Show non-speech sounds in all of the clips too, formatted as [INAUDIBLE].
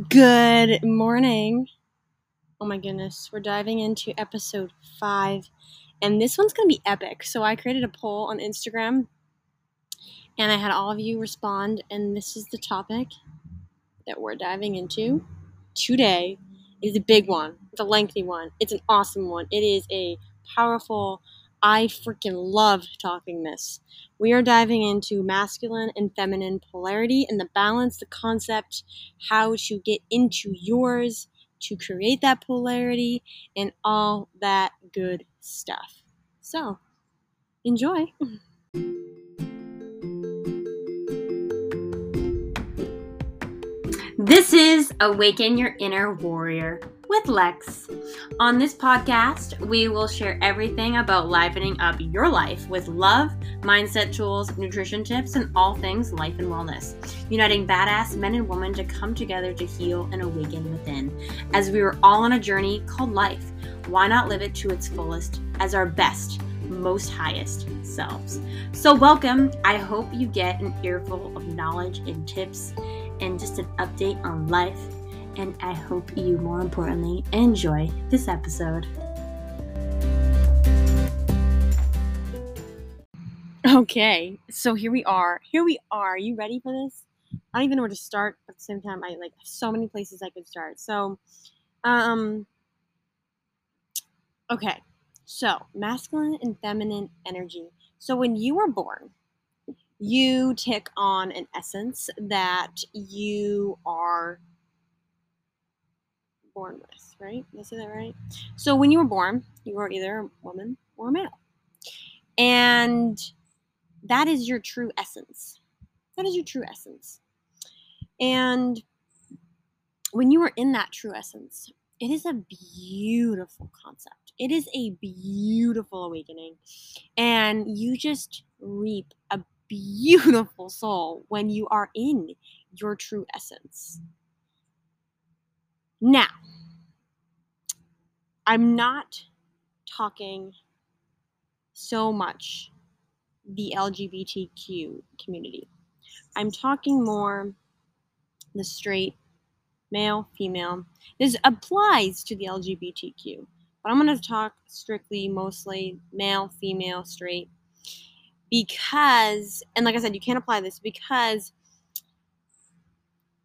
Good morning. Oh my goodness, we're diving into episode five, and this one's gonna be epic. So, I created a poll on Instagram and I had all of you respond, and this is the topic that we're diving into today. It is a big one, it's a lengthy one, it's an awesome one, it is a powerful. I freaking love talking this. We are diving into masculine and feminine polarity and the balance, the concept, how to get into yours to create that polarity, and all that good stuff. So, enjoy. This is Awaken Your Inner Warrior with Lex. On this podcast, we will share everything about livening up your life with love, mindset tools, nutrition tips, and all things life and wellness, uniting badass men and women to come together to heal and awaken within. As we are all on a journey called life, why not live it to its fullest as our best? most highest selves. So, welcome. I hope you get an earful of knowledge and tips and just an update on life. And I hope you, more importantly, enjoy this episode. Okay, so here we are. Here we are. Are you ready for this? I don't even know where to start. At the same time, I like so many places I could start. So, um, okay. So, masculine and feminine energy. So, when you were born, you take on an essence that you are born with, right? Did say that right? So when you were born, you were either a woman or a male. And that is your true essence. That is your true essence. And when you are in that true essence, it is a beautiful concept. It is a beautiful awakening. And you just reap a beautiful soul when you are in your true essence. Now, I'm not talking so much the LGBTQ community. I'm talking more the straight male, female. This applies to the LGBTQ, but I'm going to talk strictly mostly male, female, straight because, and like I said, you can't apply this because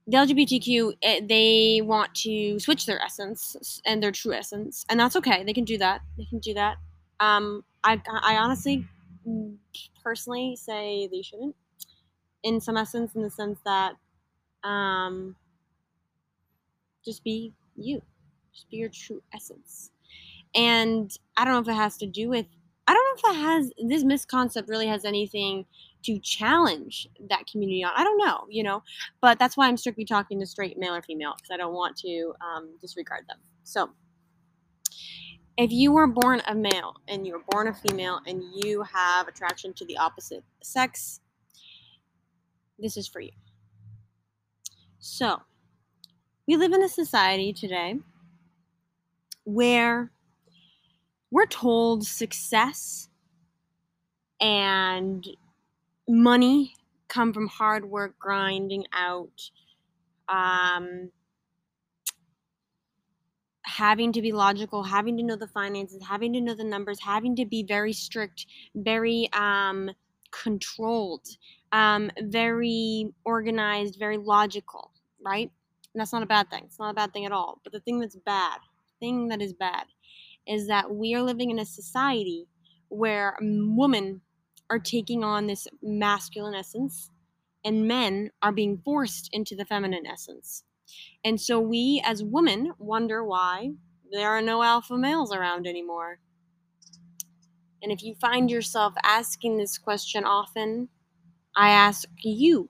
the LGBTQ eh, they want to switch their essence and their true essence, and that's okay. They can do that. They can do that. Um, I I honestly, personally say they shouldn't, in some essence, in the sense that, um, just be you, just be your true essence, and I don't know if it has to do with I don't know if it has this misconcept really has anything to challenge that community on. I don't know, you know, but that's why I'm strictly talking to straight male or female because I don't want to um, disregard them. So, if you were born a male and you were born a female and you have attraction to the opposite sex, this is for you. So, we live in a society today where we're told success and money come from hard work, grinding out, um, having to be logical, having to know the finances, having to know the numbers, having to be very strict, very um, controlled, um, very organized, very logical, right? And that's not a bad thing. It's not a bad thing at all. But the thing that's bad, thing that is bad, is that we are living in a society where women are taking on this masculine essence and men are being forced into the feminine essence. And so we as women wonder why there are no alpha males around anymore. And if you find yourself asking this question often, I ask you,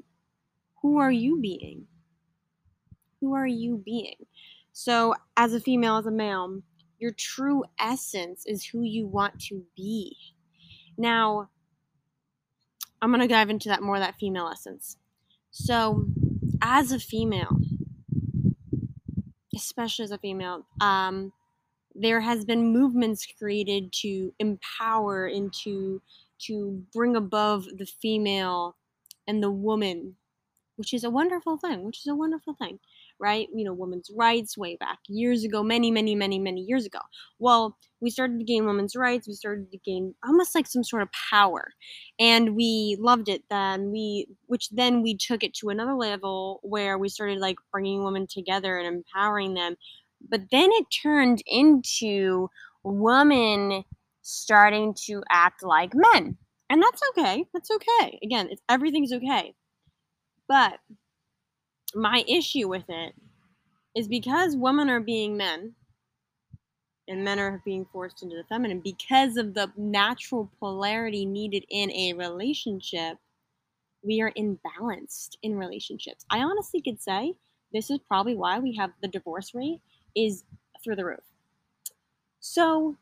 who are you being? Who are you being? So, as a female, as a male, your true essence is who you want to be. Now, I'm going to dive into that more, that female essence. So, as a female, especially as a female, um, there has been movements created to empower and to to bring above the female and the woman, which is a wonderful thing. Which is a wonderful thing. Right? You know, women's rights way back years ago, many, many, many, many years ago. Well, we started to gain women's rights. We started to gain almost like some sort of power, and we loved it. Then we, which then we took it to another level where we started like bringing women together and empowering them. But then it turned into women starting to act like men. And that's okay. That's okay. Again, it's everything's okay. But my issue with it is because women are being men and men are being forced into the feminine because of the natural polarity needed in a relationship we are imbalanced in relationships. I honestly could say this is probably why we have the divorce rate is through the roof. So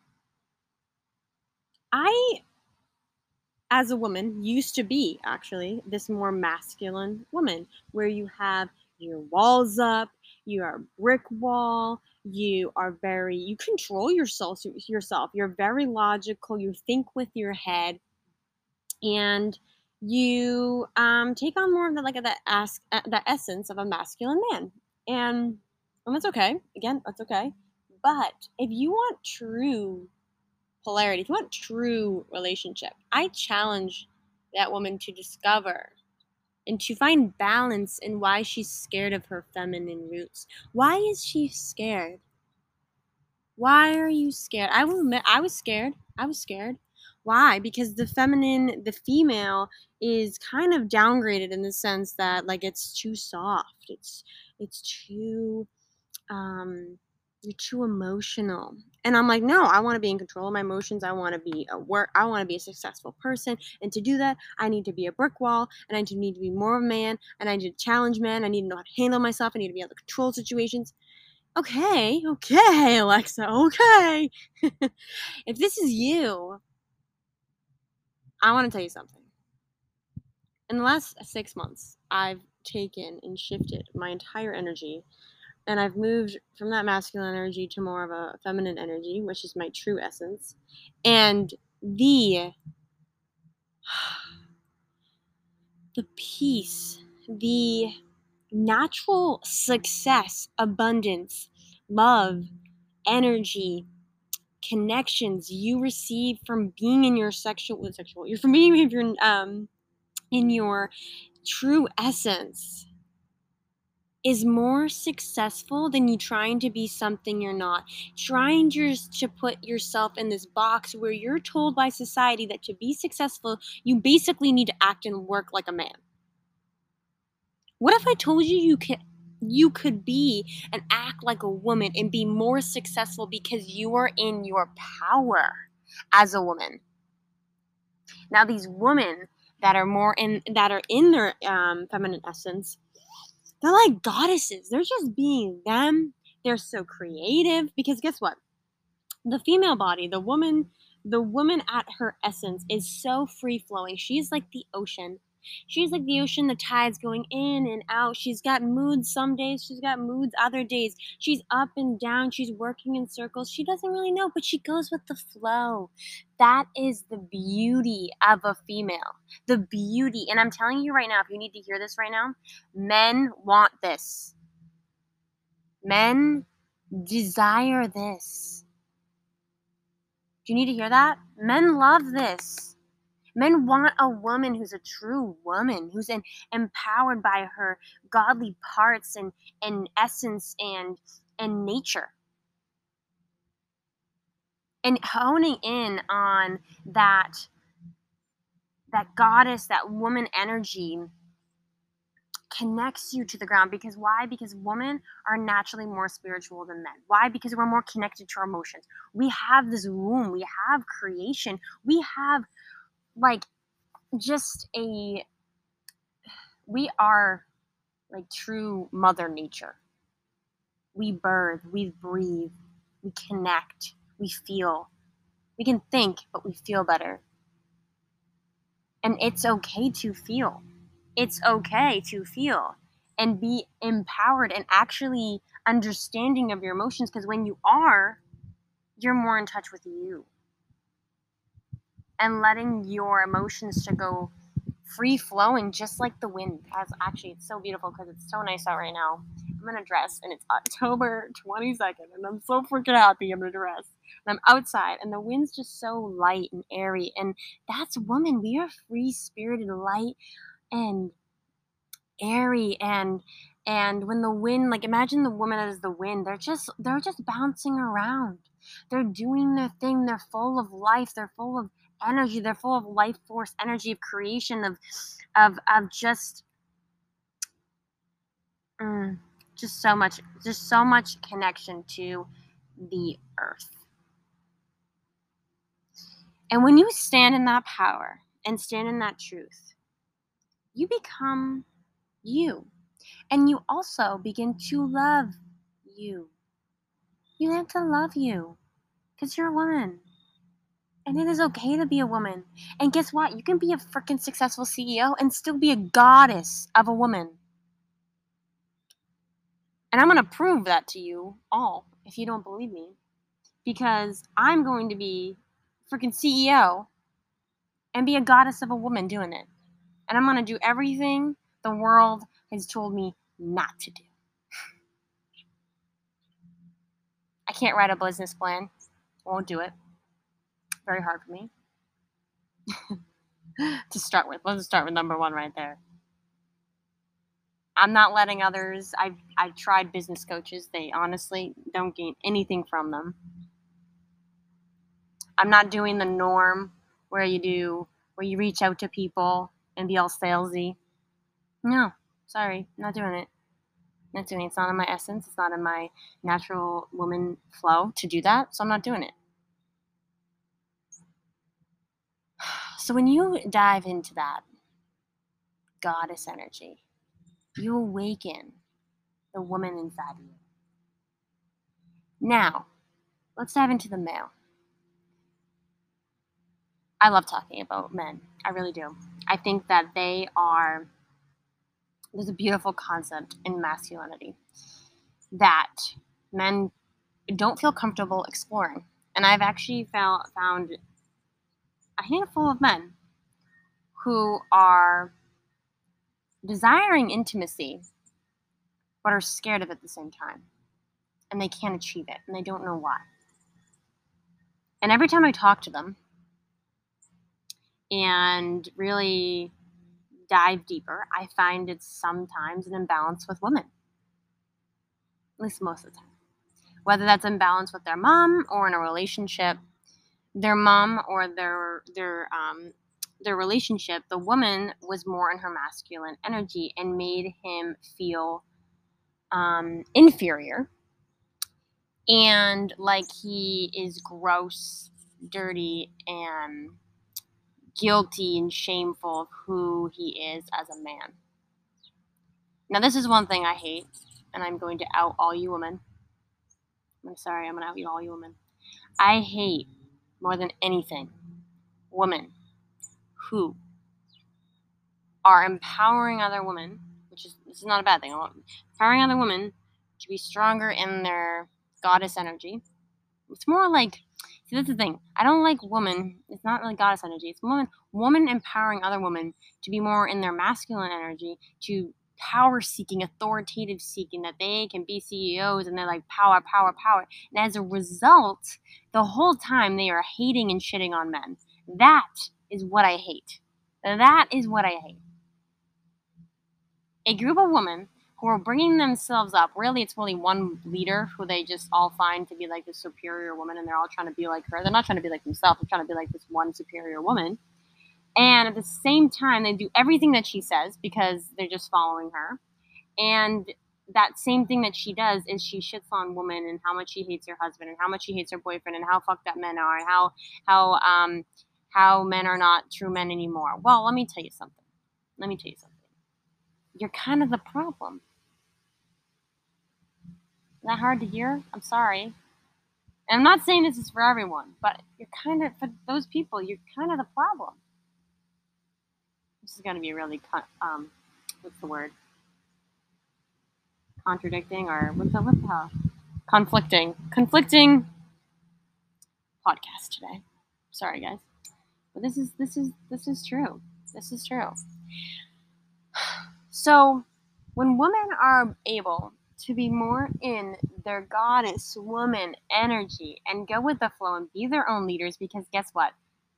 i as a woman used to be actually this more masculine woman where you have your walls up you are brick wall you are very you control yourself yourself. You're very logical you think with your head and you um, take on more of the like the ask uh, the essence of a masculine man. And and that's okay. Again that's okay. But if you want true polarity, if you want true relationship, I challenge that woman to discover and to find balance in why she's scared of her feminine roots. Why is she scared? Why are you scared? I will admit, I was scared. I was scared. Why? Because the feminine, the female, is kind of downgraded in the sense that like it's too soft. It's it's too um you're too emotional. And I'm like, no, I want to be in control of my emotions. I want to be a work. I want to be a successful person. And to do that, I need to be a brick wall, and I need to be more of a man, and I need to challenge men. I need to know how to handle myself. I need to be able to control situations. Okay, okay, Aleksa, okay. [LAUGHS] if this is you, I want to tell you something. In the last six months, I've taken and shifted my entire energy and I've moved from that masculine energy to more of a feminine energy, which is my true essence. And the [SIGHS] the peace, the natural success, abundance, love, energy, connections you receive from being in your sexual sexual you're from being in your um in your true essence is more successful than you trying to be something you're not. Trying just to put yourself in this box where you're told by society that to be successful, you basically need to act and work like a man. What if I told you you could you could be and act like a woman and be more successful because you are in your power as a woman? Now these women that are more in that are in their um, feminine essence they're like goddesses. They're just being them. They're so creative because guess what? The female body, the woman, the woman at her essence is so free flowing. She's like the ocean. She's like the ocean, the tides going in and out. She's got moods some days, she's got moods other days. She's up and down, she's working in circles. She doesn't really know, but she goes with the flow. That is the beauty of a female. The beauty. And I'm telling you right now, if you need to hear this right now, men want this. Men desire this. Do you need to hear that? Men love this. Men want a woman who's a true woman, who's empowered by her godly parts and, and essence and, and nature. And honing in on that, that goddess, that woman energy connects you to the ground. Because why? Because women are naturally more spiritual than men. Why? Because we're more connected to our emotions. We have this womb. We have creation. We have like just a we are like true mother nature. We birth we breathe we connect we feel. We can think but we feel better. And it's okay to feel. It's okay to feel and be empowered and actually understanding of your emotions because when you are you're more in touch with you and letting your emotions to go free flowing, just like the wind. As actually, it's so beautiful because it's so nice out right now. I'm in a dress, and it's October 22nd, and I'm so freaking happy. I'm in a dress, and I'm outside, and the wind's just so light and airy, and that's woman. We are free spirited, light, and airy, and and when the wind, like imagine the woman as the wind. They're just they're just bouncing around. They're doing their thing. They're full of life. They're full of energy. They're full of life force, energy of creation, of of of just mm, just so much, just so much connection to the earth. And when you stand in that power and stand in that truth, you become you. And you also begin to love you. You have to love you because you're a woman. And it is okay to be a woman. And guess what? You can be a freaking successful CEO and still be a goddess of a woman. And I'm going to prove that to you all if you don't believe me. Because I'm going to be freaking CEO and be a goddess of a woman doing it. And I'm going to do everything the world has told me not to do. [LAUGHS] I can't write a business plan. Won't do it. Very hard for me. [LAUGHS] to start with. Let's start with number one right there. I'm not letting others. I've I've tried business coaches. They honestly don't gain anything from them. I'm not doing the norm where you do where you reach out to people and be all salesy. No, sorry, not doing it. Not doing it. It's not in my essence. It's not in my natural woman flow to do that. So I'm not doing it. So when you dive into that goddess energy, you awaken the woman inside you. Now, let's dive into the male. I love talking about men. I really do. I think that they are, there's a beautiful concept in masculinity that men don't feel comfortable exploring. And I've actually found, found a handful of men who are desiring intimacy, but are scared of it at the same time. And they can't achieve it, and they don't know why. And every time I talk to them and really dive deeper, I find it's sometimes an imbalance with women. At least most of the time. Whether that's imbalance with their mom or in a relationship, their mom or their their um, their relationship, the woman was more in her masculine energy and made him feel um, inferior and like he is gross, dirty, and guilty and shameful of who he is as a man. Now, this is one thing I hate, and I'm going to out all you women. I'm sorry, I'm going to out you all you women. I hate more than anything women who are empowering other women, which is this is not a bad thing, empowering other women to be stronger in their goddess energy. It's more like see that's the thing. I don't like woman. It's not really goddess energy. It's woman woman empowering other women to be more in their masculine energy, to power seeking, authoritative seeking, that they can be CEOs and they're like power, power, power. And as a result, the whole time they are hating and shitting on men. That is what I hate. That is what I hate. A group of women who are bringing themselves up. Really, it's only one leader who they just all find to be like the superior woman, and they're all trying to be like her. They're not trying to be like themselves. They're trying to be like this one superior woman. And at the same time, they do everything that she says because they're just following her. And that same thing that she does is she shits on women and how much she hates her husband and how much she hates her boyfriend and how fucked up men are and how how um how men are not true men anymore. Well, let me tell you something. Let me tell you something. You're kind of the problem. Is that hard to hear? I'm sorry. And I'm not saying this is for everyone, but you're kind of, for those people, you're kind of the problem. This is going to be really, um, what's the word? Contradicting or what's the, what the hell? Conflicting. Conflicting podcast today. Sorry, guys. But this is this is this is true. This is true. So, when women are able to be more in their goddess woman energy and go with the flow and be their own leaders, because guess what?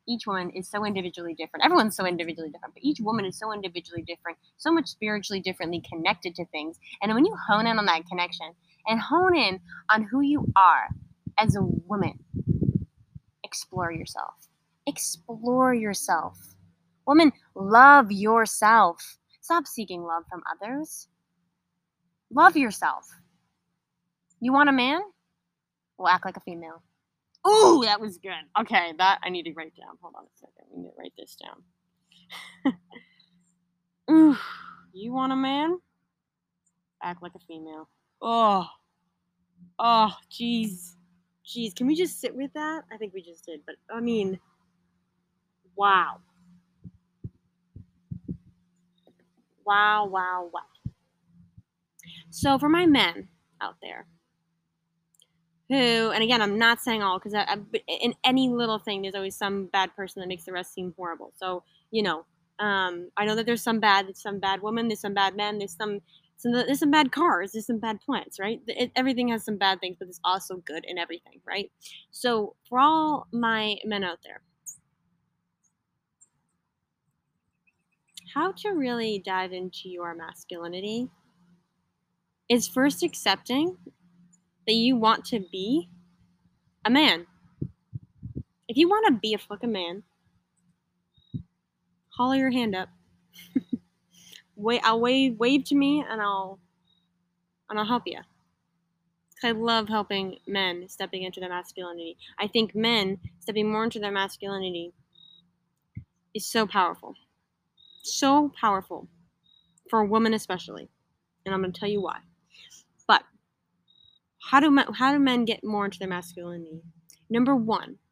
Each woman is so individually different. Everyone's so individually different, but each woman is so individually different, so much spiritually differently connected to things. And when you hone in on that connection and hone in on who you are as a woman, explore yourself. Explore yourself. Woman, love yourself. Stop seeking love from others. Love yourself. You want a man? Well, act like a female. Ooh, that was good. Okay, that I need to write down. Hold on a second. I need to write this down. [LAUGHS] Ooh, you want a man? Act like a female. Oh, oh, jeez, jeez. Can we just sit with that? I think we just did, but I mean, wow. Wow, wow, wow. So for my men out there who, and again, I'm not saying all because in any little thing, there's always some bad person that makes the rest seem horrible. So you know, um, I know that there's some bad, there's some bad women, there's some bad men, there's some, some there's some bad cars, there's some bad plants, right? It, everything has some bad things, but there's also good in everything, right? So for all my men out there, how to really dive into your masculinity is first accepting that you want to be a man. If you want to be a fucking man, holler your hand up. [LAUGHS] Wait, I'll wave wave to me and I'll and I'll help you. I love helping men stepping into their masculinity. I think men stepping more into their masculinity is so powerful. So powerful. For a woman especially. And I'm going to tell you why. How do men, how do men get more into their masculinity? Number 1. [LAUGHS]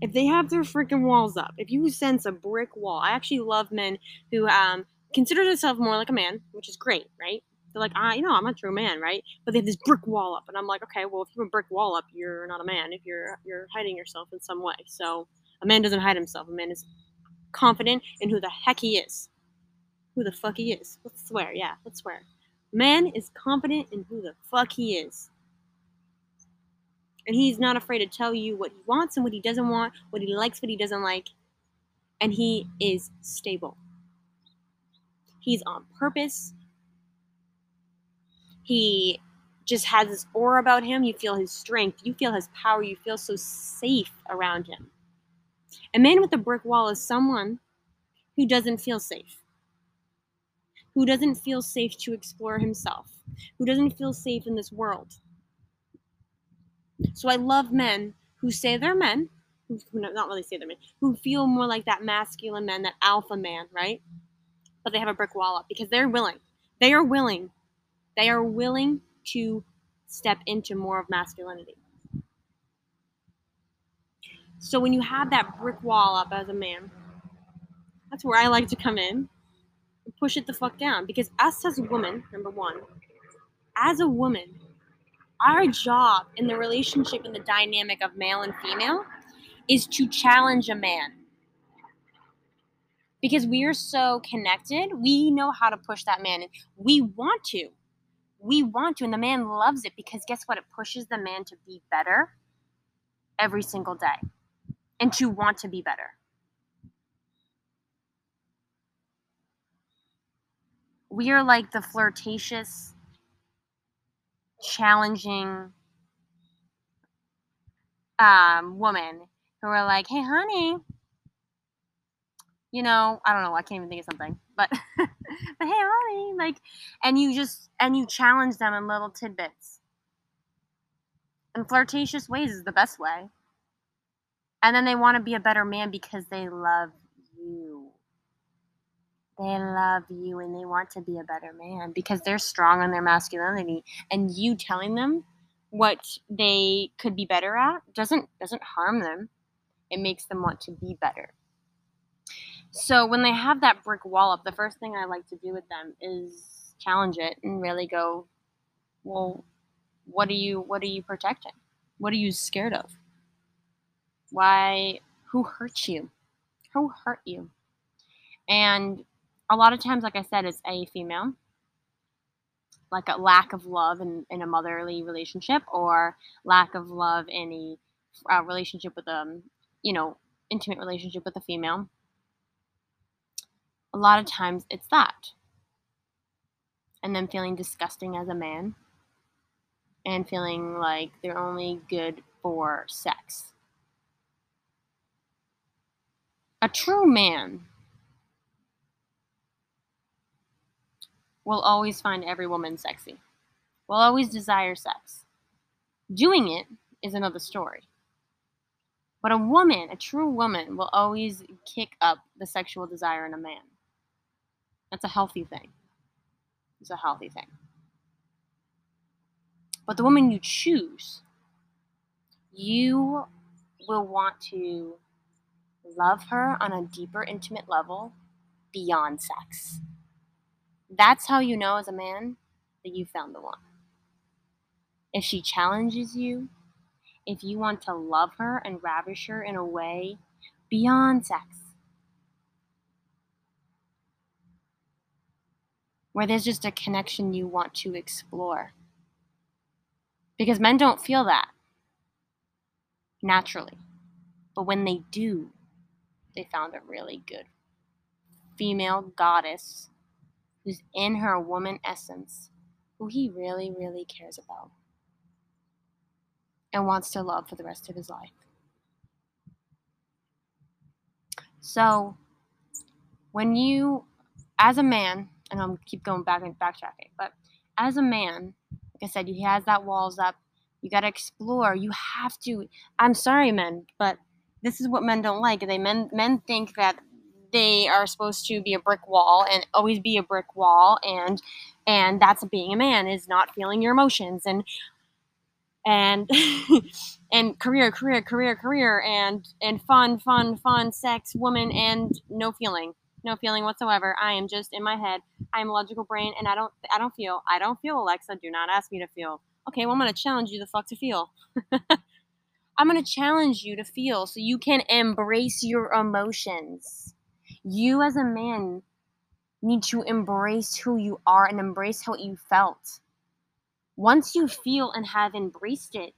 If they have their freaking walls up, if you sense a brick wall, I actually love men who um, consider themselves more like a man, which is great, right? They're like, ah, you know, I'm a true man, right? But they have this brick wall up, and I'm like, okay, well, if you have a brick wall up, you're not a man. If you're you're hiding yourself in some way, so a man doesn't hide himself. A man is confident in who the heck he is, who the fuck he is. Let's swear, yeah, let's swear. Man is confident in who the fuck he is. And he's not afraid to tell you what he wants and what he doesn't want, what he likes, what he doesn't like. And he is stable. He's on purpose. He just has this aura about him. You feel his strength. You feel his power. You feel so safe around him. A man with a brick wall is someone who doesn't feel safe, who doesn't feel safe to explore himself, who doesn't feel safe in this world. So I love men who say they're men, who, not really say they're men, who feel more like that masculine man, that alpha man, right? But they have a brick wall up because they're willing. They are willing. They are willing to step into more of masculinity. So when you have that brick wall up as a man, that's where I like to come in push it the fuck down. Because us as a woman, number one, as a woman, our job in the relationship and the dynamic of male and female is to challenge a man. Because we are so connected, we know how to push that man. And we want to. We want to. And the man loves it because guess what? It pushes the man to be better every single day and to want to be better. We are like the flirtatious, challenging um, woman who are like, hey, honey, you know, I don't know, I can't even think of something, but, [LAUGHS] but hey, honey, like, and you just, and you challenge them in little tidbits. And flirtatious ways is the best way. And then they want to be a better man because they love. They love you and they want to be a better man because they're strong on their masculinity. And you telling them what they could be better at doesn't doesn't harm them. It makes them want to be better. So when they have that brick wall up, the first thing I like to do with them is challenge it and really go, well, what are you what are you protecting? What are you scared of? Why, who hurt you? Who hurt you? And a lot of times, like I said, it's a female, like a lack of love in, in a motherly relationship or lack of love in a uh, relationship with a, um, you know, intimate relationship with a female. A lot of times it's that. And then feeling disgusting as a man and feeling like they're only good for sex. A true man will always find every woman sexy, will always desire sex. Doing it is another story. But a woman, a true woman, will always kick up the sexual desire in a man. That's a healthy thing. It's a healthy thing. But the woman you choose, you will want to love her on a deeper, intimate level beyond sex. That's how you know as a man that you found the one. If she challenges you, if you want to love her and ravish her in a way beyond sex, where there's just a connection you want to explore. Because men don't feel that naturally. But when they do, they found a really good female goddess who's in her woman essence, who he really, really cares about and wants to love for the rest of his life. So, when you, as a man, and I'm keep going back and backtracking, but as a man, like I said, he has that walls up. You got to explore. You have to. I'm sorry, men, but this is what men don't like. They men men think that they are supposed to be a brick wall and always be a brick wall and and that's being a man is not feeling your emotions and and [LAUGHS] and career career career career and and fun fun fun sex woman and no feeling no feeling whatsoever. I am just in my head. I'm a logical brain and i don't i don't feel i don't feel Aleksa do not ask me to feel. Okay well i'm gonna challenge you the fuck to feel. [LAUGHS] I'm gonna challenge you to feel so you can embrace your emotions you as a man need to embrace who you are and embrace how you felt. Once you feel and have embraced it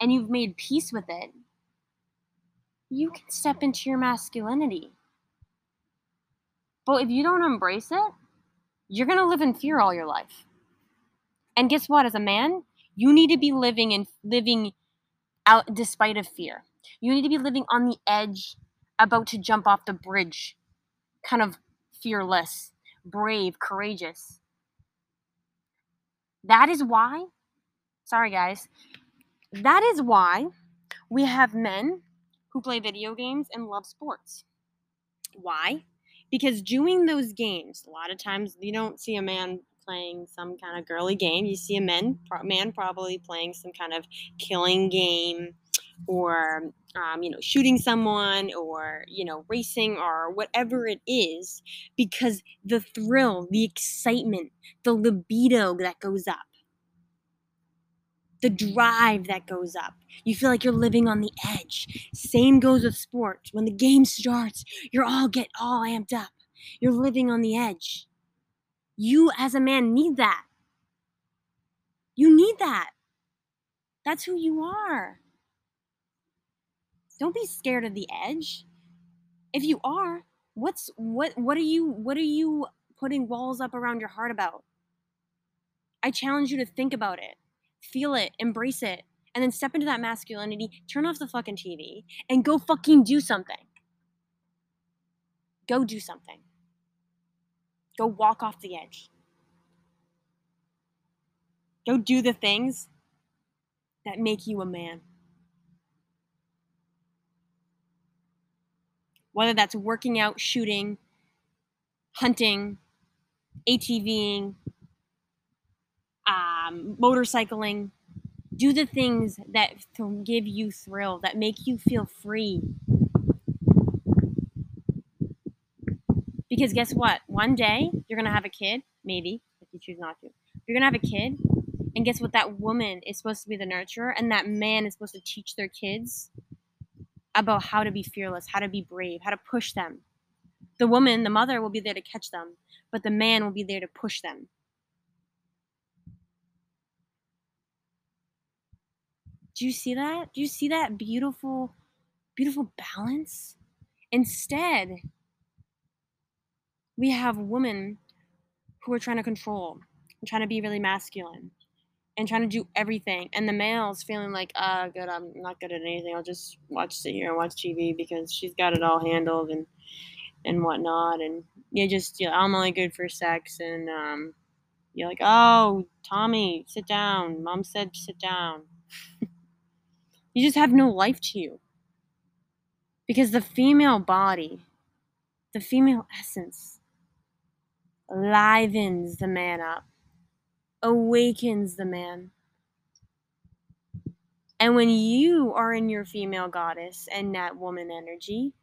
and you've made peace with it, you can step into your masculinity. But if you don't embrace it, you're going to live in fear all your life. And guess what? As a man, you need to be living and living out despite of fear. You need to be living on the edge about to jump off the bridge, kind of fearless, brave, courageous. That is why, sorry guys, that is why we have men who play video games and love sports. Why? Because doing those games, a lot of times you don't see a man playing some kind of girly game. You see a man, man probably playing some kind of killing game or um, you know shooting someone or you know racing or whatever it is because the thrill the excitement the libido that goes up. The drive that goes up. You feel like you're living on the edge. Same goes with sports. When the game starts you're all get all amped up. You're living on the edge. You as a man need that. You need that. That's who you are don't be scared of the edge. If you are, what's what what are you what are you putting walls up around your heart about? I challenge you to think about it. Feel it, embrace it, and then step into that masculinity, turn off the fucking TV and go fucking do something. Go do something. Go walk off the edge. Go do the things that make you a man. Whether that's working out, shooting, hunting, ATVing, um, motorcycling. Do the things that give you thrill, that make you feel free. Because guess what? One day you're going to have a kid, maybe, if you choose not to. You're going to have a kid, and guess what? That woman is supposed to be the nurturer, and that man is supposed to teach their kids about how to be fearless, how to be brave, how to push them. The woman, the mother, will be there to catch them, but the man will be there to push them. Do you see that? Do you see that beautiful, beautiful balance? Instead, we have women who are trying to control, trying to be really masculine, and trying to do everything. And the male's feeling like, ah, good, I'm not good at anything. I'll just watch, sit here and watch TV because she's got it all handled and and whatnot. And you just, you know, I'm only good for sex. And um, you're like, oh, Tommy, sit down. Mom said sit down. [LAUGHS] you just have no life to you. Because the female body, the female essence, livens the man up, awakens the man. And when you are in your female goddess and that woman energy,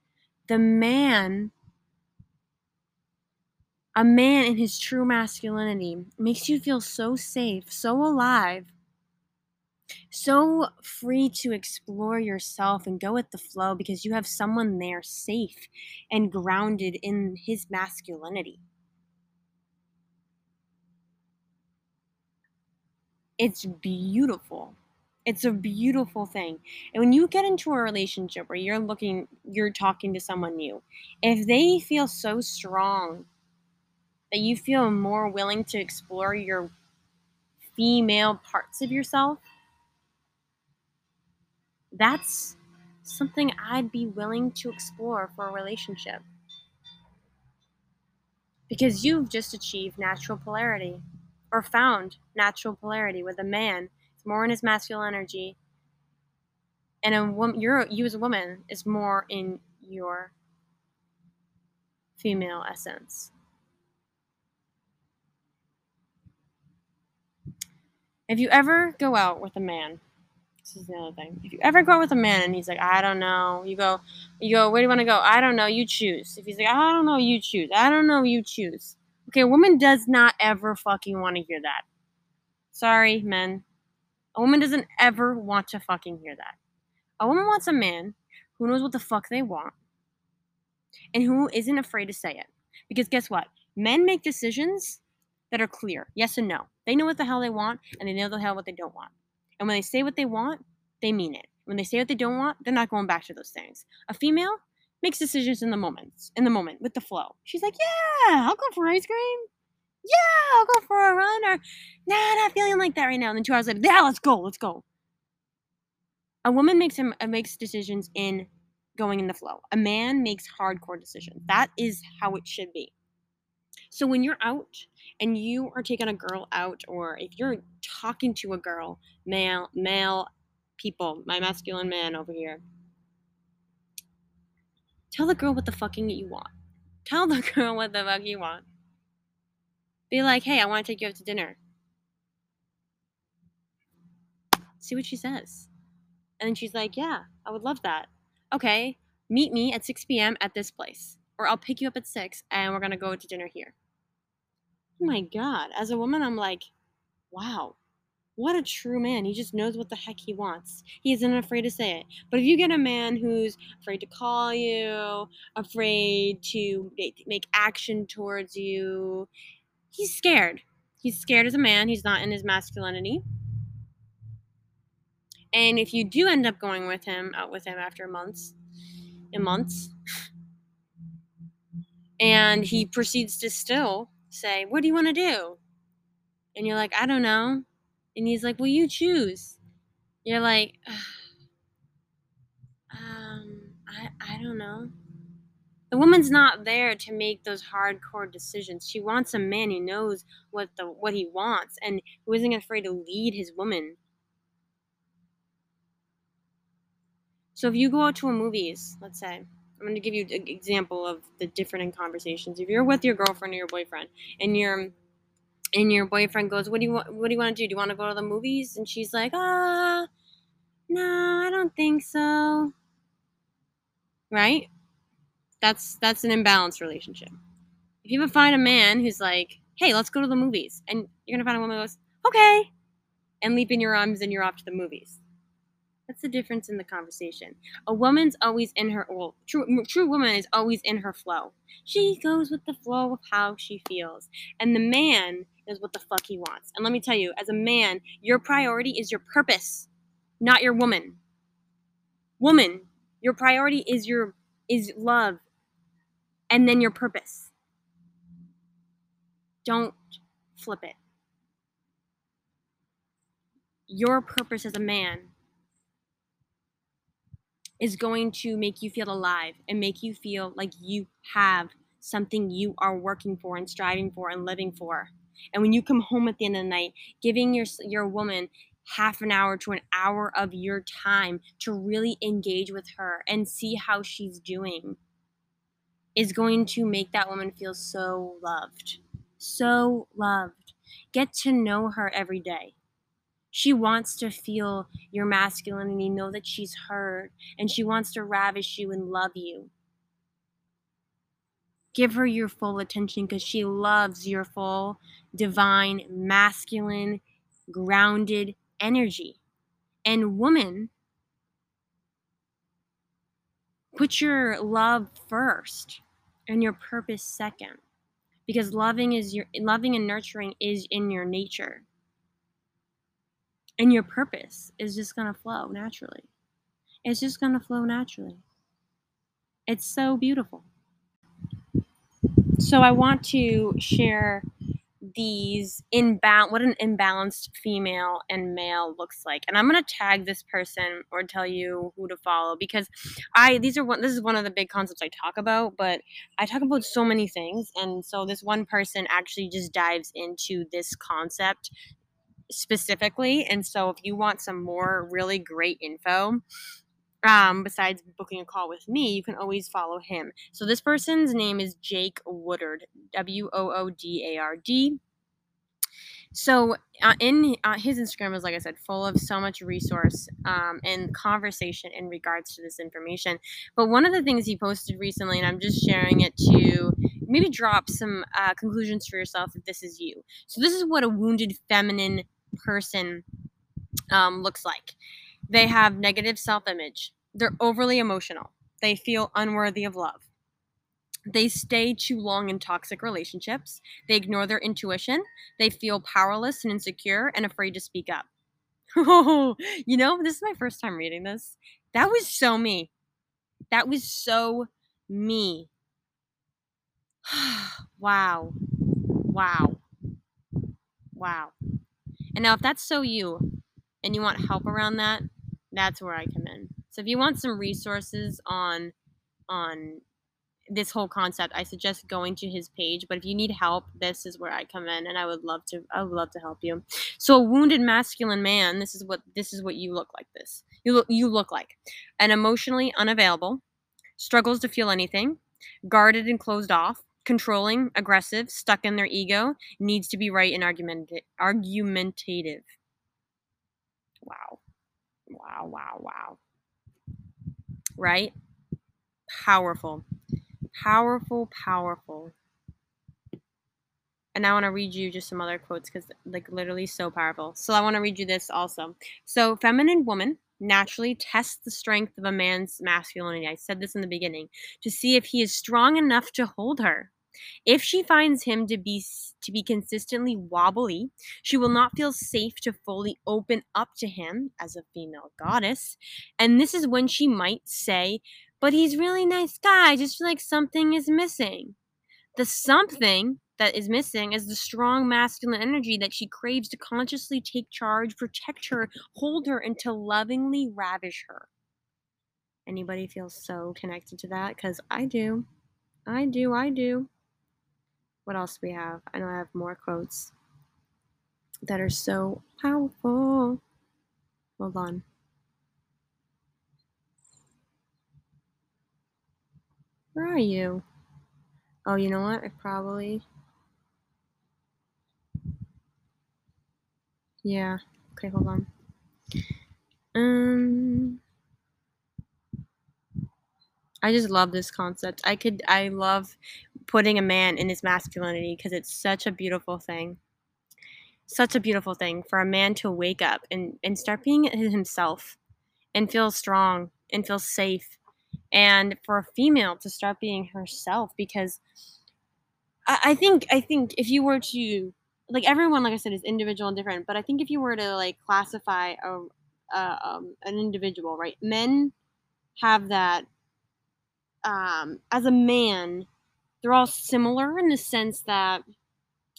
the man, a man in his true masculinity, makes you feel so safe, so alive, so free to explore yourself and go with the flow because you have someone there safe and grounded in his masculinity. It's beautiful. It's a beautiful thing. And when you get into a relationship where you're looking, you're talking to someone new, if they feel so strong that you feel more willing to explore your female parts of yourself, that's something I'd be willing to explore for a relationship. Because you've just achieved natural polarity or found natural polarity with a man. Is more in his masculine energy. And a woman you're you as a woman is more in your female essence. If you ever go out with a man this is the other thing. If you ever go out with a man and he's like i don't know you go you go where do you want to go? I don't know you choose. If he's like i don't know you choose. I don't know you choose Okay, a woman does not ever fucking want to hear that. Sorry, men. A woman doesn't ever want to fucking hear that. A woman wants a man who knows what the fuck they want and who isn't afraid to say it. Because guess what? Men make decisions that are clear yes and no. They know what the hell they want and they know the hell what they don't want. And when they say what they want, they mean it. When they say what they don't want, they're not going back to those things. A female, makes decisions in the moments, in the moment with the flow. She's like, yeah, I'll go for ice cream. Yeah, I'll go for a run. Or, nah, not feeling like that right now. And then two hours later, yeah, let's go, let's go. A woman makes him uh, makes decisions in going in the flow. A man makes hardcore decisions. That is how it should be. So when you're out and you are taking a girl out, or if you're talking to a girl, male, male people, my masculine man over here, Tell the girl what the fucking you want. Tell the [LAUGHS] girl what the fuck you want. Be like, hey, I want to take you out to dinner. See what she says. And then she's like, yeah, I would love that. Okay, meet me at 6 p.m. at this place. Or I'll pick you up at 6 and we're going to go to dinner here. Oh my God. As a woman, I'm like, wow, what a true man. He just knows what the heck he wants. He isn't afraid to say it. But if you get a man who's afraid to call you, afraid to make action towards you, he's scared. He's scared as a man. He's not in his masculinity. And if you do end up going with him, out with him after months, in months, and he proceeds to still say, What do you want to do? And you're like, I don't know and he's like, Well, you choose. You're like, um, I, I don't know. The woman's not there to make those hardcore decisions. She wants a man who knows what the what he wants and who isn't afraid to lead his woman. So if you go out to a movies, let's say, I'm going to give you an example of the different in conversations. If you're with your girlfriend or your boyfriend and you're and your boyfriend goes, "What do you want? What do you want to do? Do you want to go to the movies?" And she's like, "Ah, no, I don't think so." Right? That's that's an imbalanced relationship. If you ever find a man who's like, "Hey, let's go to the movies," and you're gonna find a woman who goes, "Okay," and leap in your arms and you're off to the movies. That's the difference in the conversation. A woman's always in her well, true true woman is always in her flow. She goes with the flow of how she feels. And the man is what the fuck he wants. And let me tell you, as a man, your priority is your purpose, not your woman. Woman, your priority is your is love and then your purpose. Don't flip it. Your purpose as a man is going to make you feel alive and make you feel like you have something you are working for and striving for and living for. And when you come home at the end of the night, giving your your woman half an hour to an hour of your time to really engage with her and see how she's doing is going to make that woman feel so loved. So loved. Get to know her every day. She wants to feel your masculinity, know that she's heard, and she wants to ravish you and love you. Give her your full attention because she loves your full, divine, masculine, grounded energy. And woman, put your love first and your purpose second because loving is your loving and nurturing is in your nature and your purpose is just to flow naturally. It's just to flow naturally. It's so beautiful. So I want to share these inbound what an imbalanced female and male looks like and i'm going to tag this person or tell you who to follow because i these are one this is one of the big concepts i talk about but i talk about so many things and so this one person actually just dives into this concept specifically. And so if you want some more really great info, um, besides booking a call with me, you can always follow him. So this person's name is Jake Woodard, W O O D A R D. So uh, in uh, his Instagram is like I said, full of so much resource um, and conversation in regards to this information. But one of the things he posted recently, and I'm just sharing it to maybe drop some uh, conclusions for yourself if this is you. So this is what a wounded feminine person um, looks like. They have negative self image. They're overly emotional. They feel unworthy of love. They stay too long in toxic relationships. They ignore their intuition. They feel powerless and insecure and afraid to speak up. Oh, [LAUGHS] you know, this is my first time reading this. That was so me. That was so me. [SIGHS] wow. Wow. Wow. And now, if that's so you and you want help around that, that's where I come in. So if you want some resources on on this whole concept, I suggest going to his page. But if you need help, this is where I come in, and I would love to. I would love to help you. So a wounded masculine man. This is what this is what you look like. This you look you look like an emotionally unavailable, struggles to feel anything, guarded and closed off, controlling, aggressive, stuck in their ego, needs to be right and argumentative. argumentative. Wow. Wow, wow, wow. Right? Powerful. Powerful, powerful. And I want to read you just some other quotes because, like, literally so powerful. So I want to read you this also. So, feminine woman naturally test the strength of a man's masculinity. I said this in the beginning to see if he is strong enough to hold her. If she finds him to be to be consistently wobbly, she will not feel safe to fully open up to him as a female goddess. And this is when she might say, "But he's really nice guy, just feel like something is missing." The something that is missing is the strong masculine energy that she craves to consciously take charge, protect her, hold her, and to lovingly ravish her. Anybody feel so connected to that? Because I do. I do. I do. What else do we have? I know I have more quotes that are so powerful. Hold on. Where are you? Oh, you know what? I probably Yeah. Okay, hold on. Um I just love this concept. I could I love putting a man in his masculinity because it's such a beautiful thing. Such a beautiful thing for a man to wake up and, and start being himself and feel strong and feel safe and for a female to start being herself because I, I think I think if you were to like everyone like I said is individual and different but I think if you were to like classify a, a um, an individual right men have that um, as a man they're all similar in the sense that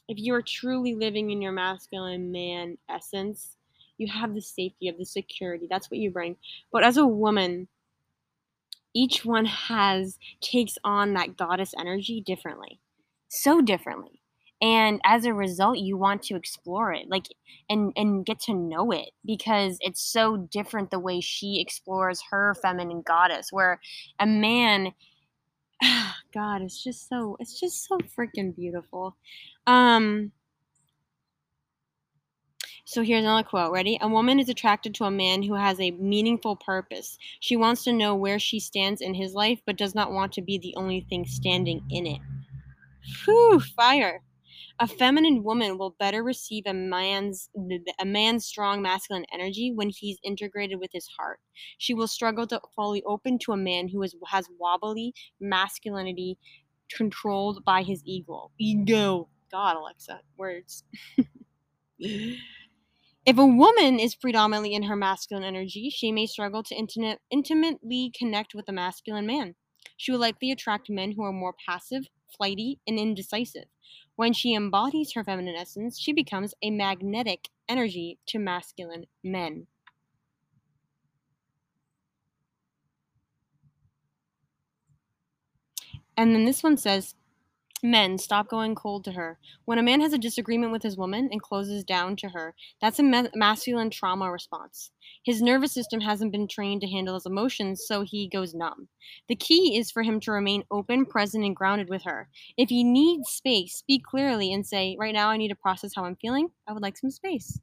if you are truly living in your masculine man essence you have the safety, of the security. That's what you bring. But as a woman, each one has takes on that goddess energy differently. So differently. And as a result, you want to explore it, like and and get to know it because it's so different the way she explores her feminine goddess where a man [SIGHS] God, it's just so it's just so freaking beautiful. Um so here's another quote. Ready? A woman is attracted to a man who has a meaningful purpose. She wants to know where she stands in his life, but does not want to be the only thing standing in it. Whew, fire. A feminine woman will better receive a man's a man's strong masculine energy when he's integrated with his heart. She will struggle to fully open to a man who is, has wobbly masculinity controlled by his ego. Ego. God, Aleksa, words. [LAUGHS] If a woman is predominantly in her masculine energy, she may struggle to intimate, intimately connect with a masculine man. She will likely attract men who are more passive, flighty, and indecisive. When she embodies her feminine essence, she becomes a magnetic energy to masculine men. And then this one says, Men, stop going cold to her. When a man has a disagreement with his woman and closes down to her, that's a ma- masculine trauma response. His nervous system hasn't been trained to handle his emotions, so he goes numb. The key is for him to remain open, present, and grounded with her. If he needs space, speak clearly and say, Right now, I need to process how I'm feeling. I would like some space.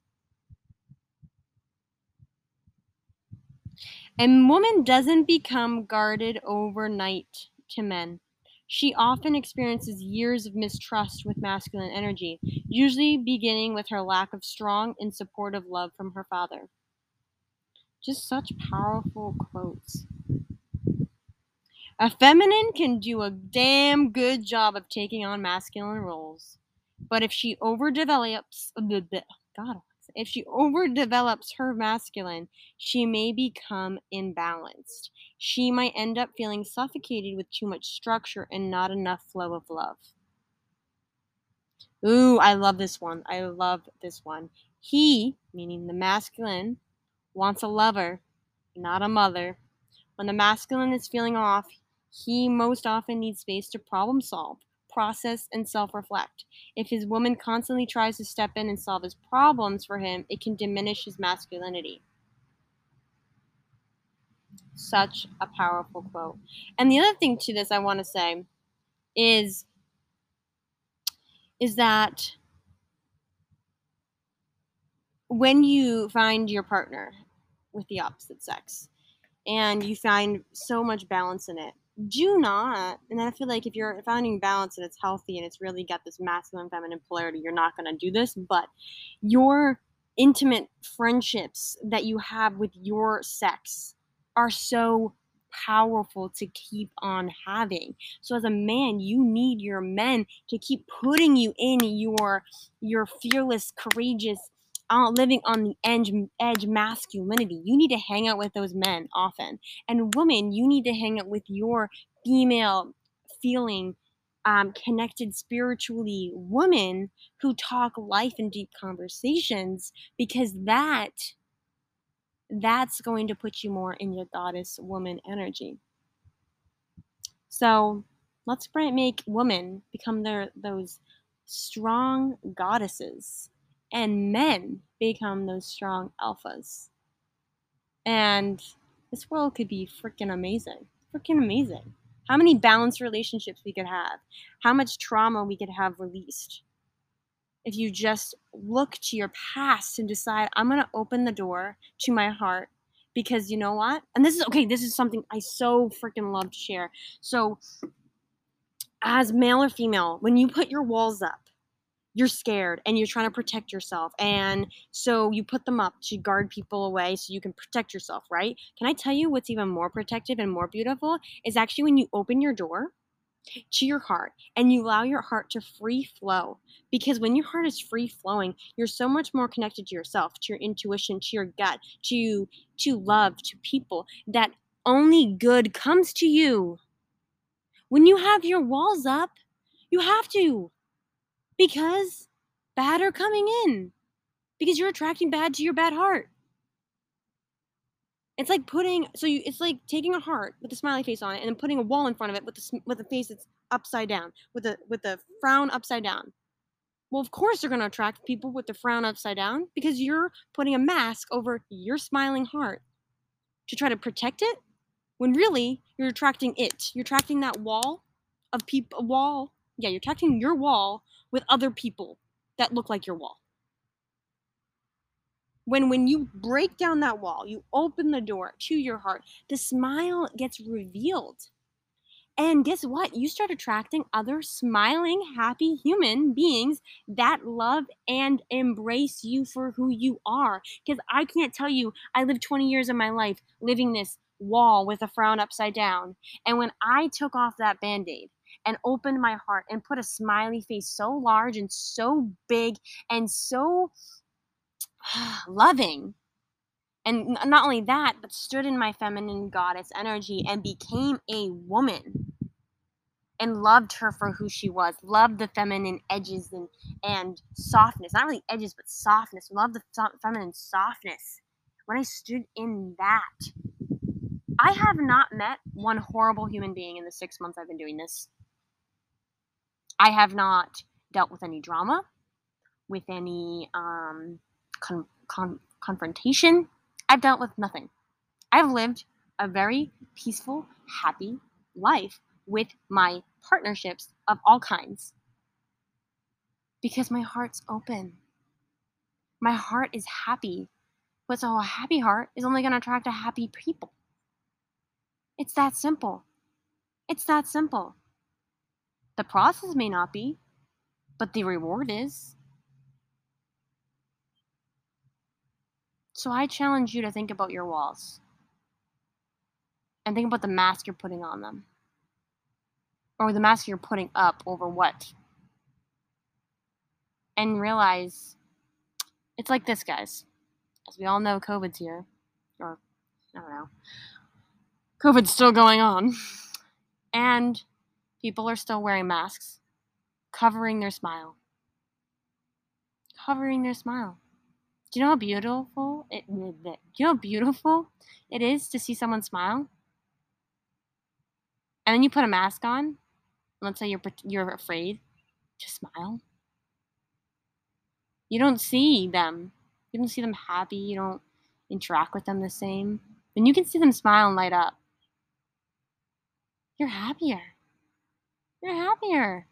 A woman doesn't become guarded overnight to men. She often experiences years of mistrust with masculine energy, usually beginning with her lack of strong and supportive love from her father. Just such powerful quotes. A feminine can do a damn good job of taking on masculine roles, but if she overdevelops, God, if she overdevelops her masculine, she may become imbalanced. She might end up feeling suffocated with too much structure and not enough flow of love. Ooh, I love this one. I love this one. He, meaning the masculine, wants a lover, not a mother. When the masculine is feeling off, he most often needs space to problem solve process, and self reflect. If his woman constantly tries to step in and solve his problems for him, it can diminish his masculinity. Such a powerful quote. And the other thing to this I want to say is is that when you find your partner with the opposite sex and you find so much balance in it do not and i feel like if you're finding balance and it's healthy and it's really got this masculine feminine polarity you're not going to do this but your intimate friendships that you have with your sex are so powerful to keep on having. So as a man you need your men to keep putting you in your your fearless courageous uh, living on the edge, edge masculinity. You need to hang out with those men often. And woman, you need to hang out with your female feeling um, connected spiritually woman who talk life and deep conversations because that that's going to put you more in your goddess woman energy. So let's make women become their those strong goddesses and men become those strong alphas. And this world could be freaking amazing. Freaking amazing. How many balanced relationships we could have, how much trauma we could have released. If you just look to your past and decide, I'm going to open the door to my heart because you know what? And this is okay, this is something I so freaking love to share. So, as male or female, when you put your walls up, you're scared and you're trying to protect yourself. And so you put them up to guard people away so you can protect yourself, right? Can I tell you what's even more protective and more beautiful is actually when you open your door to your heart and you allow your heart to free flow. Because when your heart is free flowing, you're so much more connected to yourself, to your intuition, to your gut, to to love, to people that only good comes to you. When you have your walls up, you have to because bad are coming in because you're attracting bad to your bad heart. It's like putting so you it's like taking a heart with a smiley face on it and then putting a wall in front of it with the with a face that's upside down with a with a frown upside down. Well, of course they're going to attract people with the frown upside down because you're putting a mask over your smiling heart to try to protect it when really you're attracting it. You're attracting that wall of people wall. Yeah, you're attracting your wall with other people that look like your wall. When when you break down that wall, you open the door to your heart, the smile gets revealed. And guess what? You start attracting other smiling, happy human beings that love and embrace you for who you are. Because I can't tell you, I lived 20 years of my life living this wall with a frown upside down. And when I took off that band aid, and opened my heart and put a smiley face so large and so big and so [SIGHS] loving. And not only that, but stood in my feminine goddess energy and became a woman and loved her for who she was. Loved the feminine edges and, and softness. Not really edges, but softness. Loved the feminine softness. When I stood in that, I have not met one horrible human being in the six months I've been doing this. I have not dealt with any drama, with any um, con- con- confrontation. I've dealt with nothing. I've lived a very peaceful, happy life with my partnerships of all kinds because my heart's open. My heart is happy. But so a happy heart is only going to attract a happy people. It's that simple. It's that simple. The process may not be, but the reward is. So I challenge you to think about your walls and think about the mask you're putting on them or the mask you're putting up over what. And realize it's like this, guys. As we all know, COVID's here. Or, I don't know. COVID's still going on. And People are still wearing masks, covering their smile. Covering their smile. Do you know how beautiful it do you know beautiful it is to see someone smile? And then you put a mask on. Let's say you're you're afraid to smile. You don't see them. You don't see them happy. You don't interact with them the same. When you can see them smile and light up, you're happier. You're happier.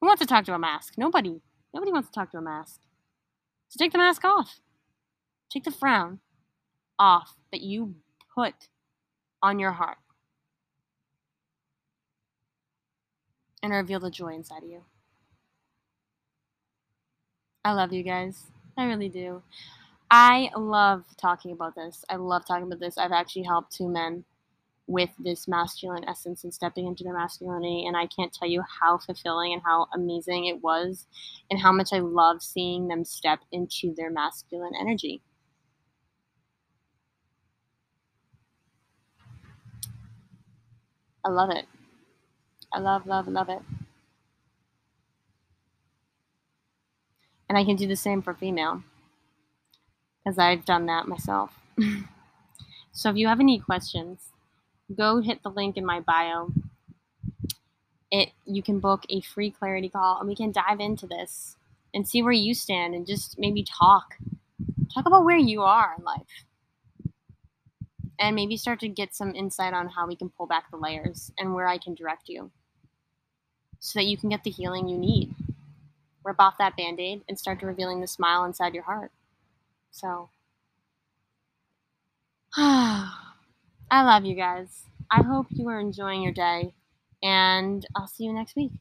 Who wants to talk to a mask? Nobody. Nobody wants to talk to a mask. So take the mask off. Take the frown off that you put on your heart. And reveal the joy inside of you. I love you guys. I really do. I love talking about this. I love talking about this. I've actually helped two men with this masculine essence and stepping into their masculinity. And I can't tell you how fulfilling and how amazing it was, and how much I love seeing them step into their masculine energy. I love it. I love, love, love it. And I can do the same for female, because I've done that myself. [LAUGHS] so if you have any questions, go hit the link in my bio. It you can book a free clarity call and we can dive into this and see where you stand and just maybe talk. Talk about where you are in life. And maybe start to get some insight on how we can pull back the layers and where I can direct you so that you can get the healing you need. Rip off that band aid and start to revealing the smile inside your heart. So, [SIGHS] [SIGHS] I love you guys. I hope you are enjoying your day, and I'll see you next week.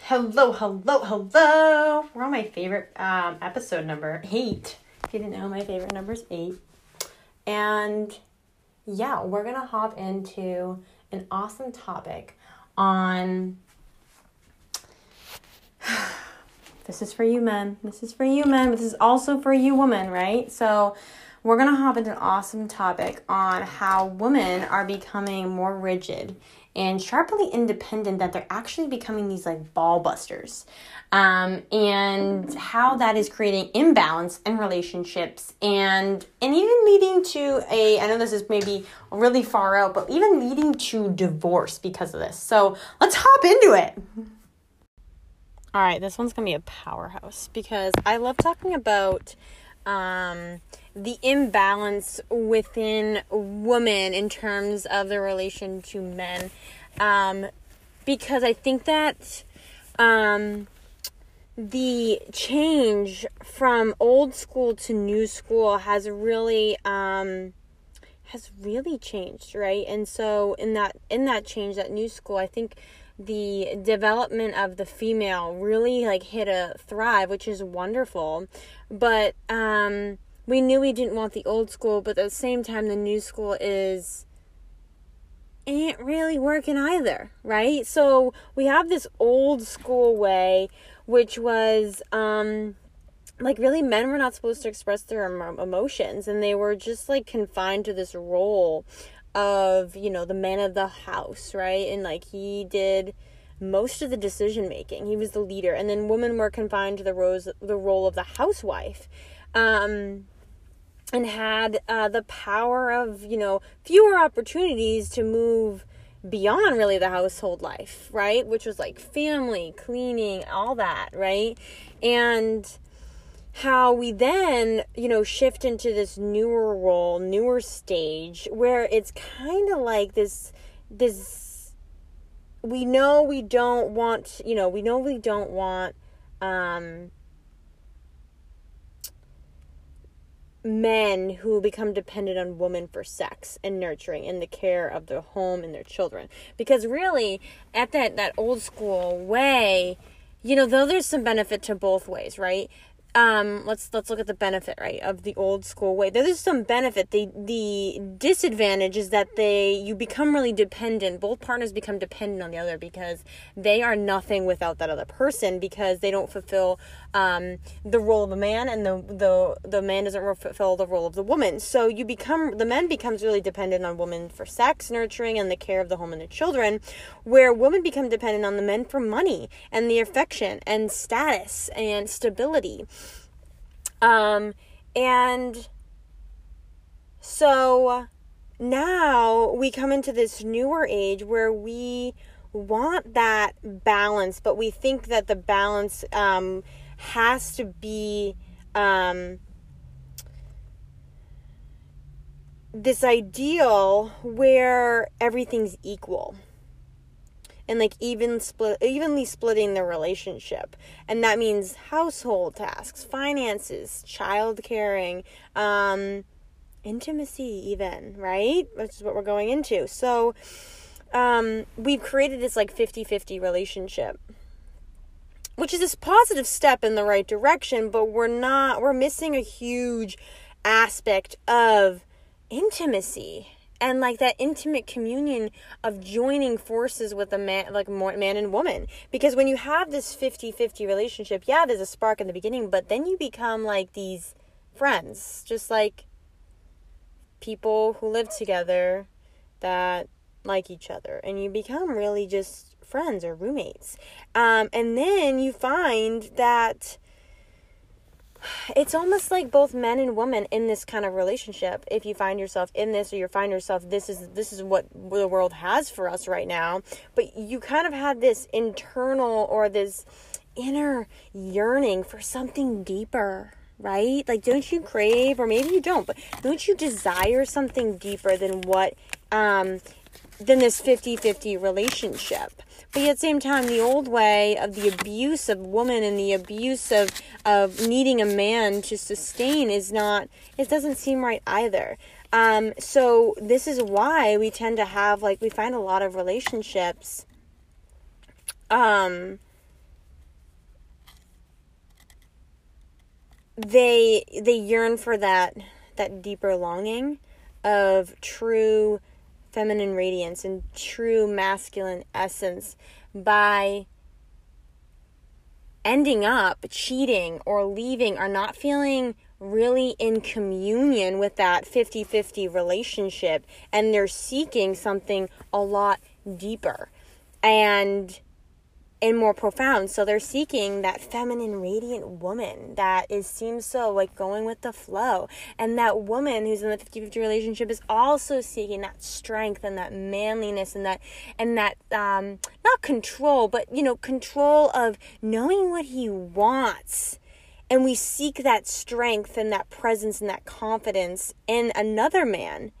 Hello, hello, hello. We're on my favorite um, episode number eight. If you didn't know, my favorite number is eight. And yeah, we're gonna hop into an awesome topic on. [SIGHS] this is for you, men. This is for you, men. This is also for you, women, right? So, we're gonna hop into an awesome topic on how women are becoming more rigid and sharply independent that they're actually becoming these like ball busters um, and how that is creating imbalance in relationships and and even leading to a i know this is maybe really far out but even leading to divorce because of this. So let's hop into it. All right this one's gonna be a powerhouse because i love talking about um, the imbalance within women in terms of their relation to men. Um, because I think that um, the change from old school to new school has really um, has really changed, right? And so in that in that change, that new school, I think the development of the female really like hit a thrive, which is wonderful. But um we knew we didn't want the old school, but at the same time, the new school is ain't really working either, right? So we have this old school way, which was um like really men were not supposed to express their emotions and they were just like confined to this role of you know the man of the house right? And like he did most of the decision making he was the leader. And then women were confined to the rose the role of the housewife um and had uh, the power of you know fewer opportunities to move beyond really the household life right? Which was like family cleaning all that right? And how we then you know shift into this newer role newer stage where it's kind of like this this we know we don't want you know we know we don't want um men who become dependent on women for sex and nurturing and the care of their home and their children. Because really at that that old school way you know though there's some benefit to both ways right um let's let's look at the benefit right of the old school way. There's some benefit. The the disadvantage is that they you become really dependent. Both partners become dependent on the other because they are nothing without that other person because they don't fulfill um the role of the man and the the the man doesn't fulfill the role of the woman. So you become the man becomes really dependent on women for sex nurturing and the care of the home and the children where women become dependent on the men for money and the affection and status and stability um, and so now we come into this newer age where we want that balance, but we think that the balance um, has to be um, this ideal where everything's equal and like even split evenly splitting the relationship. And that means household tasks finances child caring um intimacy even right? Which is what we're going into. So um we've created this like 50-50 relationship which is this positive step in the right direction but we're not we're missing a huge aspect of intimacy and like that intimate communion of joining forces with a man like man and woman. Because when you have this 50-50 relationship yeah there's a spark in the beginning but then you become like these friends. Just like people who live together that like each other and you become really just friends or roommates. Um, and then you find that it's almost like both men and women in this kind of relationship if you find yourself in this or you find yourself this is this is what the world has for us right now. But you kind of had this internal or this inner yearning for something deeper right? Like don't you crave or maybe you don't but don't you desire something deeper than what um than this 50 50 relationship. But at the same time, the old way of the abuse of woman and the abuse of, of needing a man to sustain is not, it doesn't seem right either. Um, so this is why we tend to have, like, we find a lot of relationships. Um, they they yearn for that that deeper longing of true feminine radiance and true masculine essence by ending up cheating or leaving or not feeling really in communion with that 50 50 relationship. And they're seeking something a lot deeper. And and more profound. So they're seeking that feminine, radiant woman that is seems so like going with the flow. And that woman who's in the 50-50 relationship is also seeking that strength and that manliness and that and that um not control, but you know, control of knowing what he wants. And we seek that strength and that presence and that confidence in another man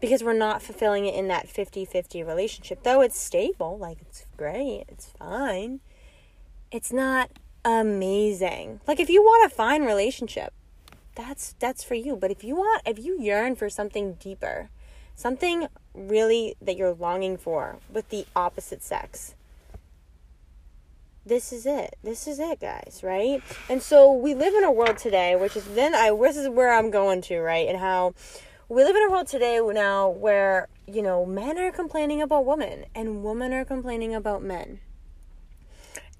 because we're not fulfilling it in that 50-50 relationship. Though it's stable like it's great it's fine. It's not amazing. Like if you want a fine relationship that's that's for you. But if you want if you yearn for something deeper something really that you're longing for with the opposite sex this is it. This is it guys right? And so we live in a world today which is then i this is where i'm going to right and how we live in a world today now where, you know, men are complaining about women and women are complaining about men.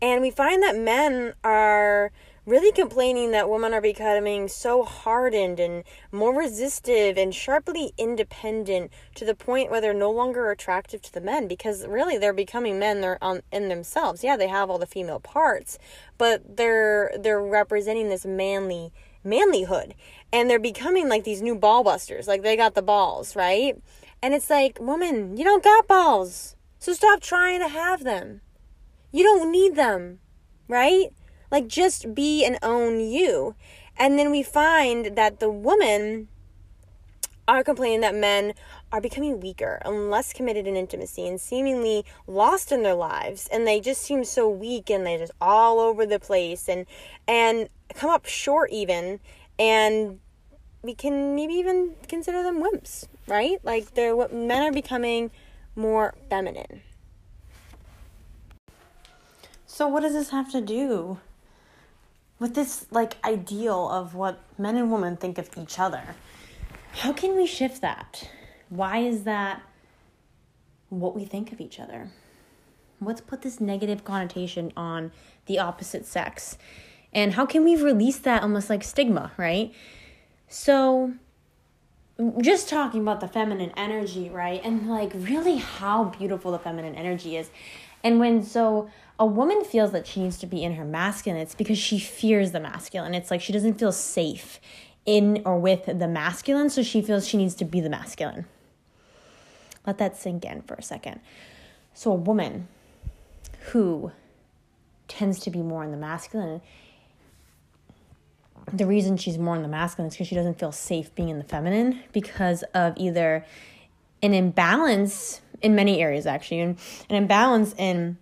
And we find that men are really complaining that women are becoming so hardened and more resistive and sharply independent to the point where they're no longer attractive to the men because really they're becoming men they're on in themselves. Yeah, they have all the female parts, but they're they're representing this manly manlyhood. And they're becoming like these new ball busters. Like they got the balls right? And it's like woman you don't got balls. So stop trying to have them. You don't need them right? Like just be and own you. And then we find that the women are complaining that men are becoming weaker and less committed in intimacy and seemingly lost in their lives and they just seem so weak and they're just all over the place and and come up short even and we can maybe even consider them wimps right? Like they're what men are becoming more feminine. So what does this have to do with this like ideal of what men and women think of each other how can we shift that why is that what we think of each other let's put this negative connotation on the opposite sex and how can we release that almost like stigma, right? So, just talking about the feminine energy, right? And like really how beautiful the feminine energy is. And when so a woman feels that she needs to be in her masculine, it's because she fears the masculine. It's like she doesn't feel safe in or with the masculine, so she feels she needs to be the masculine. Let that sink in for a second. So, a woman who tends to be more in the masculine the reason she's more in the masculine is because she doesn't feel safe being in the feminine because of either an imbalance in many areas actually an, an imbalance in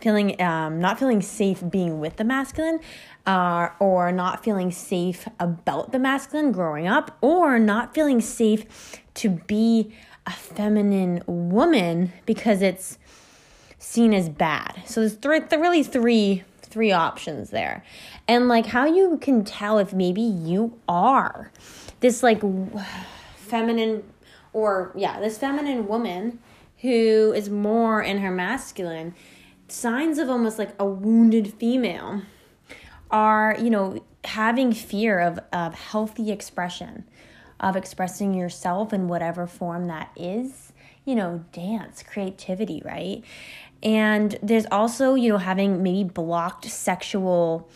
feeling um, not feeling safe being with the masculine uh, or not feeling safe about the masculine growing up or not feeling safe to be a feminine woman because it's seen as bad so there's th- really three three options there. And like how you can tell if maybe you are this like feminine or yeah, this feminine woman who is more in her masculine, signs of almost like a wounded female are, you know, having fear of, of healthy expression, of expressing yourself in whatever form that is, you know, dance, creativity, right? And there's also, you know, having maybe blocked sexual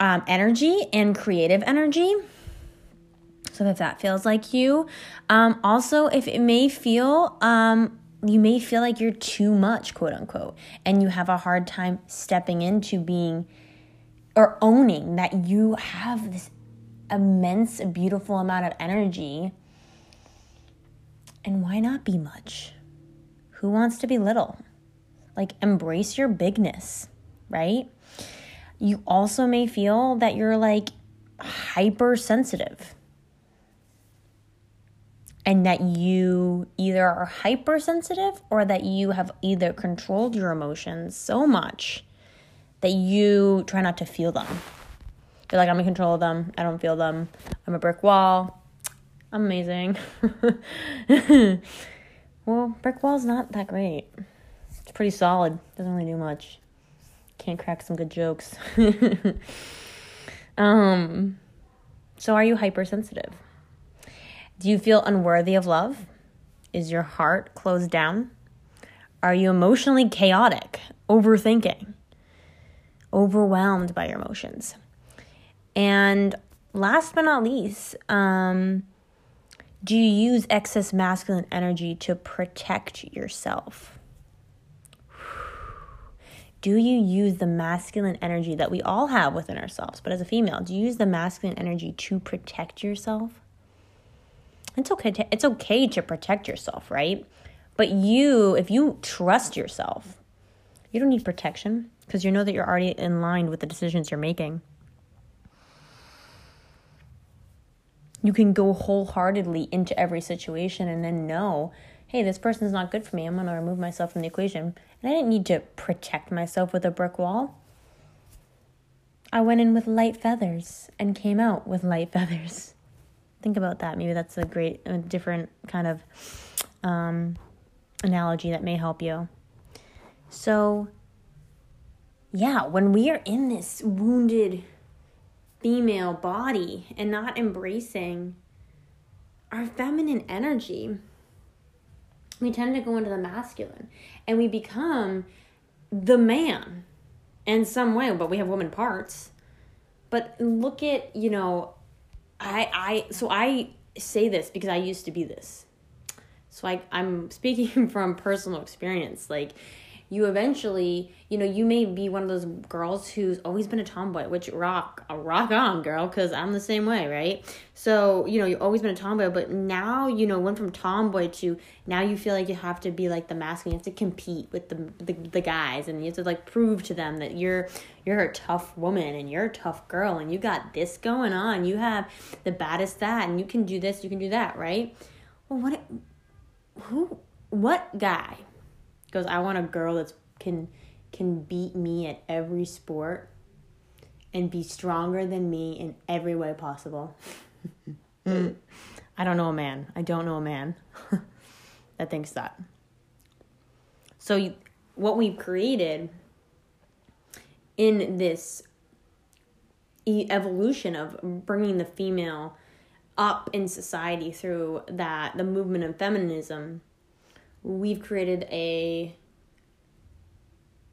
um, energy and creative energy. So if that feels like you, um, also if it may feel, um, you may feel like you're too much, quote unquote, and you have a hard time stepping into being or owning that you have this immense, beautiful amount of energy. And why not be much? Who wants to be little? Like, embrace your bigness, right? You also may feel that you're like hypersensitive and that you either are hypersensitive or that you have either controlled your emotions so much that you try not to feel them. They're like, I'm in control of them. I don't feel them. I'm a brick wall. I'm amazing. [LAUGHS] well, brick wall's not that great. It's pretty solid. Doesn't really do much. Can't crack some good jokes. [LAUGHS] um, so are you hypersensitive? Do you feel unworthy of love? Is your heart closed down? Are you emotionally chaotic, overthinking, overwhelmed by your emotions? And last but not least, um, do you use excess masculine energy to protect yourself? Do you use the masculine energy that we all have within ourselves, but as a female, do you use the masculine energy to protect yourself? It's okay to, it's okay to protect yourself, right? But you, if you trust yourself, you don't need protection because you know that you're already in line with the decisions you're making. You can go wholeheartedly into every situation and then know, hey, this person's not good for me. I'm going to remove myself from the equation. And I didn't need to protect myself with a brick wall. I went in with light feathers and came out with light feathers. Think about that. Maybe that's a great, a different kind of um, analogy that may help you. So, yeah, when we are in this wounded female body and not embracing our feminine energy, we tend to go into the masculine and we become the man in some way, but we have woman parts. But look at, you know, I I so I say this because I used to be this. So I, I'm speaking [LAUGHS] from personal experience. Like, you eventually, you know, you may be one of those girls who's always been a tomboy, which rock, rock on, girl, because I'm the same way, right? So, you know, you've always been a tomboy, but now, you know, went from tomboy to now you feel like you have to be like the masculine, you have to compete with the, the, the guys, and you have to like prove to them that you're you're a tough woman and you're a tough girl and you got this going on. You have the baddest that, and you can do this, you can do that, right? Well, what who what guy goes i want a girl that's can can beat me at every sport and be stronger than me in every way possible. [LAUGHS] I don't know a man. I don't know a man [LAUGHS] that thinks that. So what we've created in this evolution of bringing the female up in society through that the movement of feminism we've created a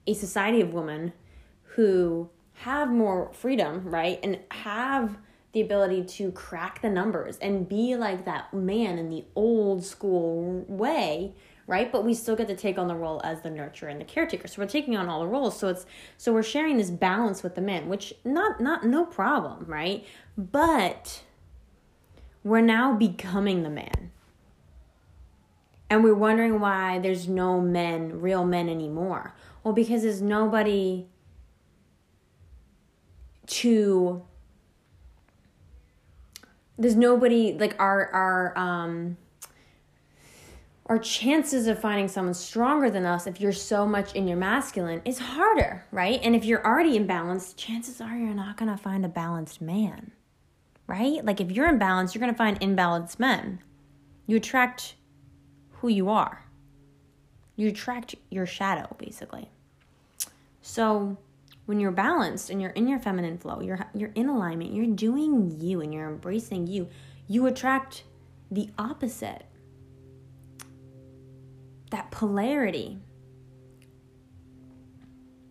a society of women who have more freedom right? And have the ability to crack the numbers and be like that man in the old school way right? But we still get to take on the role as the nurturer and the caretaker. So we're taking on all the roles. So it's so we're sharing this balance with the men which not not no problem right? But we're now becoming the man. And we're wondering why there's no men, real men anymore. Well, because there's nobody to there's nobody like our our um our chances of finding someone stronger than us if you're so much in your masculine is harder, right? And if you're already imbalanced, chances are you're not going to find a balanced man right? Like if you're imbalanced, you're going to find imbalanced men. You attract who you are. You attract your shadow, basically. So when you're balanced and you're in your feminine flow, you're you're in alignment, you're doing you and you're embracing you, you attract the opposite. That polarity.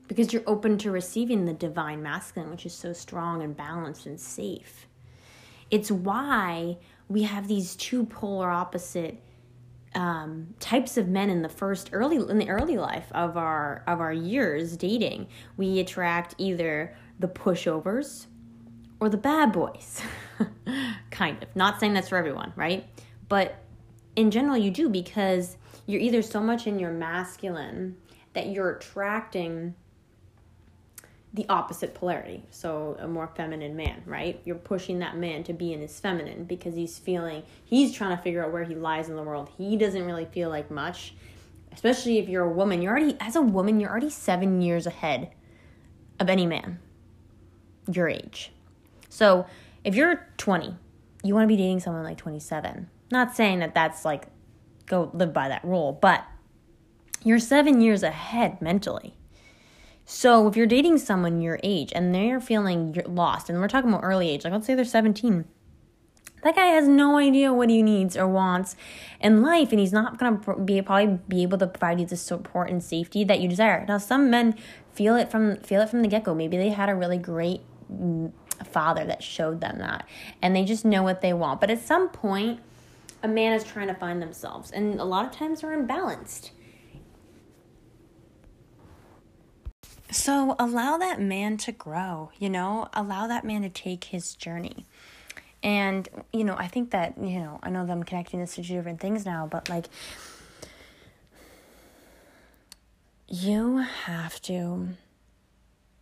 Because you're open to receiving the divine masculine, which is so strong and balanced and safe. It's why we have these two polar opposite um, types of men in the first early in the early life of our of our years dating. We attract either the pushovers or the bad boys. [LAUGHS] kind of. Not saying that's for everyone, right? But in general, you do because you're either so much in your masculine that you're attracting the opposite polarity. So a more feminine man, right? You're pushing that man to be in his feminine because he's feeling he's trying to figure out where he lies in the world. He doesn't really feel like much. Especially if you're a woman, you're already as a woman, you're already 7 years ahead of any man your age. So if you're 20, you want to be dating someone like 27. Not saying that that's like go live by that rule, but you're seven years ahead mentally. So if you're dating someone your age and they're feeling lost, and we're talking about early age, like let's say they're 17, that guy has no idea what he needs or wants in life, and he's not gonna be probably be able to provide you the support and safety that you desire. Now, some men feel it from feel it from the get go. Maybe they had a really great mm, father that showed them that, and they just know what they want. But at some point, a man is trying to find themselves, and a lot of times they're unbalanced So allow that man to grow, you know, allow that man to take his journey. And, you know, I think that, you know, I know that I'm connecting this to two different things now, but like, you have to,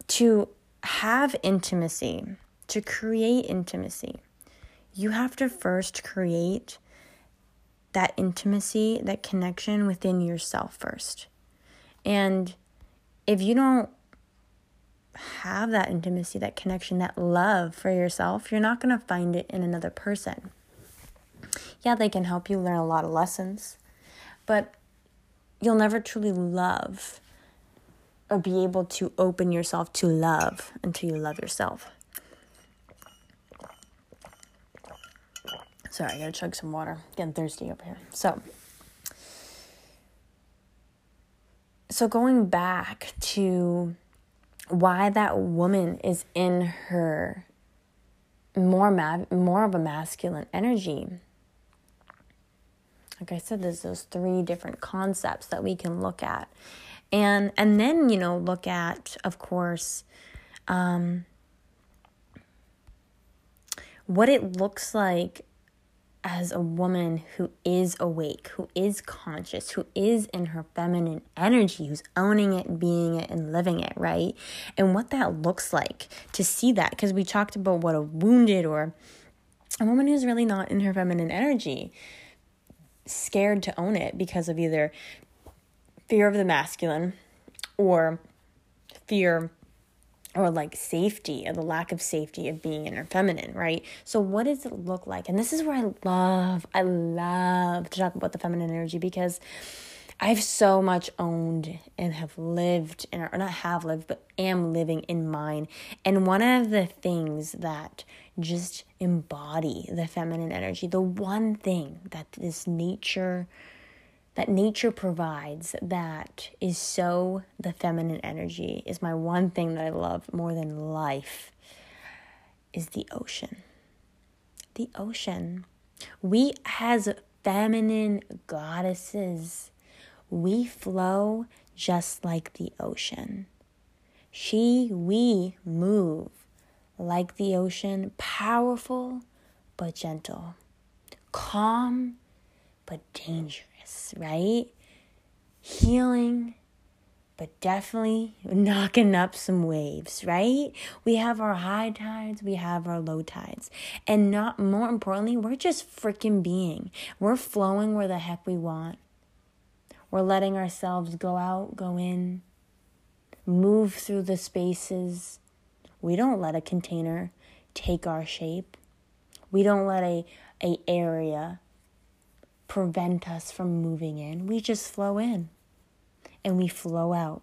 to have intimacy, to create intimacy, you have to first create that intimacy, that connection within yourself first. And if you don't have that intimacy, that connection, that love for yourself, you're not going to find it in another person. Yeah, they can help you learn a lot of lessons, but you'll never truly love or be able to open yourself to love until you love yourself. Sorry, I gotta chug some water. Getting thirsty up here. So, so going back to why that woman is in her more ma- more of a masculine energy. Like I said, there's those three different concepts that we can look at, and and then you know look at, of course, um, what it looks like as a woman who is awake, who is conscious, who is in her feminine energy, who's owning it, being it, and living it, right? And what that looks like to see that, because we talked about what a wounded or a woman who's really not in her feminine energy, scared to own it because of either fear of the masculine or fear or like safety or the lack of safety of being inner feminine, right? So what does it look like? And this is where I love, I love to talk about the feminine energy because I've so much owned and have lived and or not have lived, but am living in mine. And one of the things that just embody the feminine energy, the one thing that this nature that nature provides that is so the feminine energy is my one thing that I love more than life is the ocean. The ocean. We as feminine goddesses, we flow just like the ocean. She, we move like the ocean, powerful but gentle, calm but dangerous right? Healing, but definitely knocking up some waves, right? We have our high tides, we have our low tides. And not more importantly, we're just freaking being. We're flowing where the heck we want. We're letting ourselves go out, go in, move through the spaces. We don't let a container take our shape. We don't let a, a area prevent us from moving in. We just flow in and we flow out.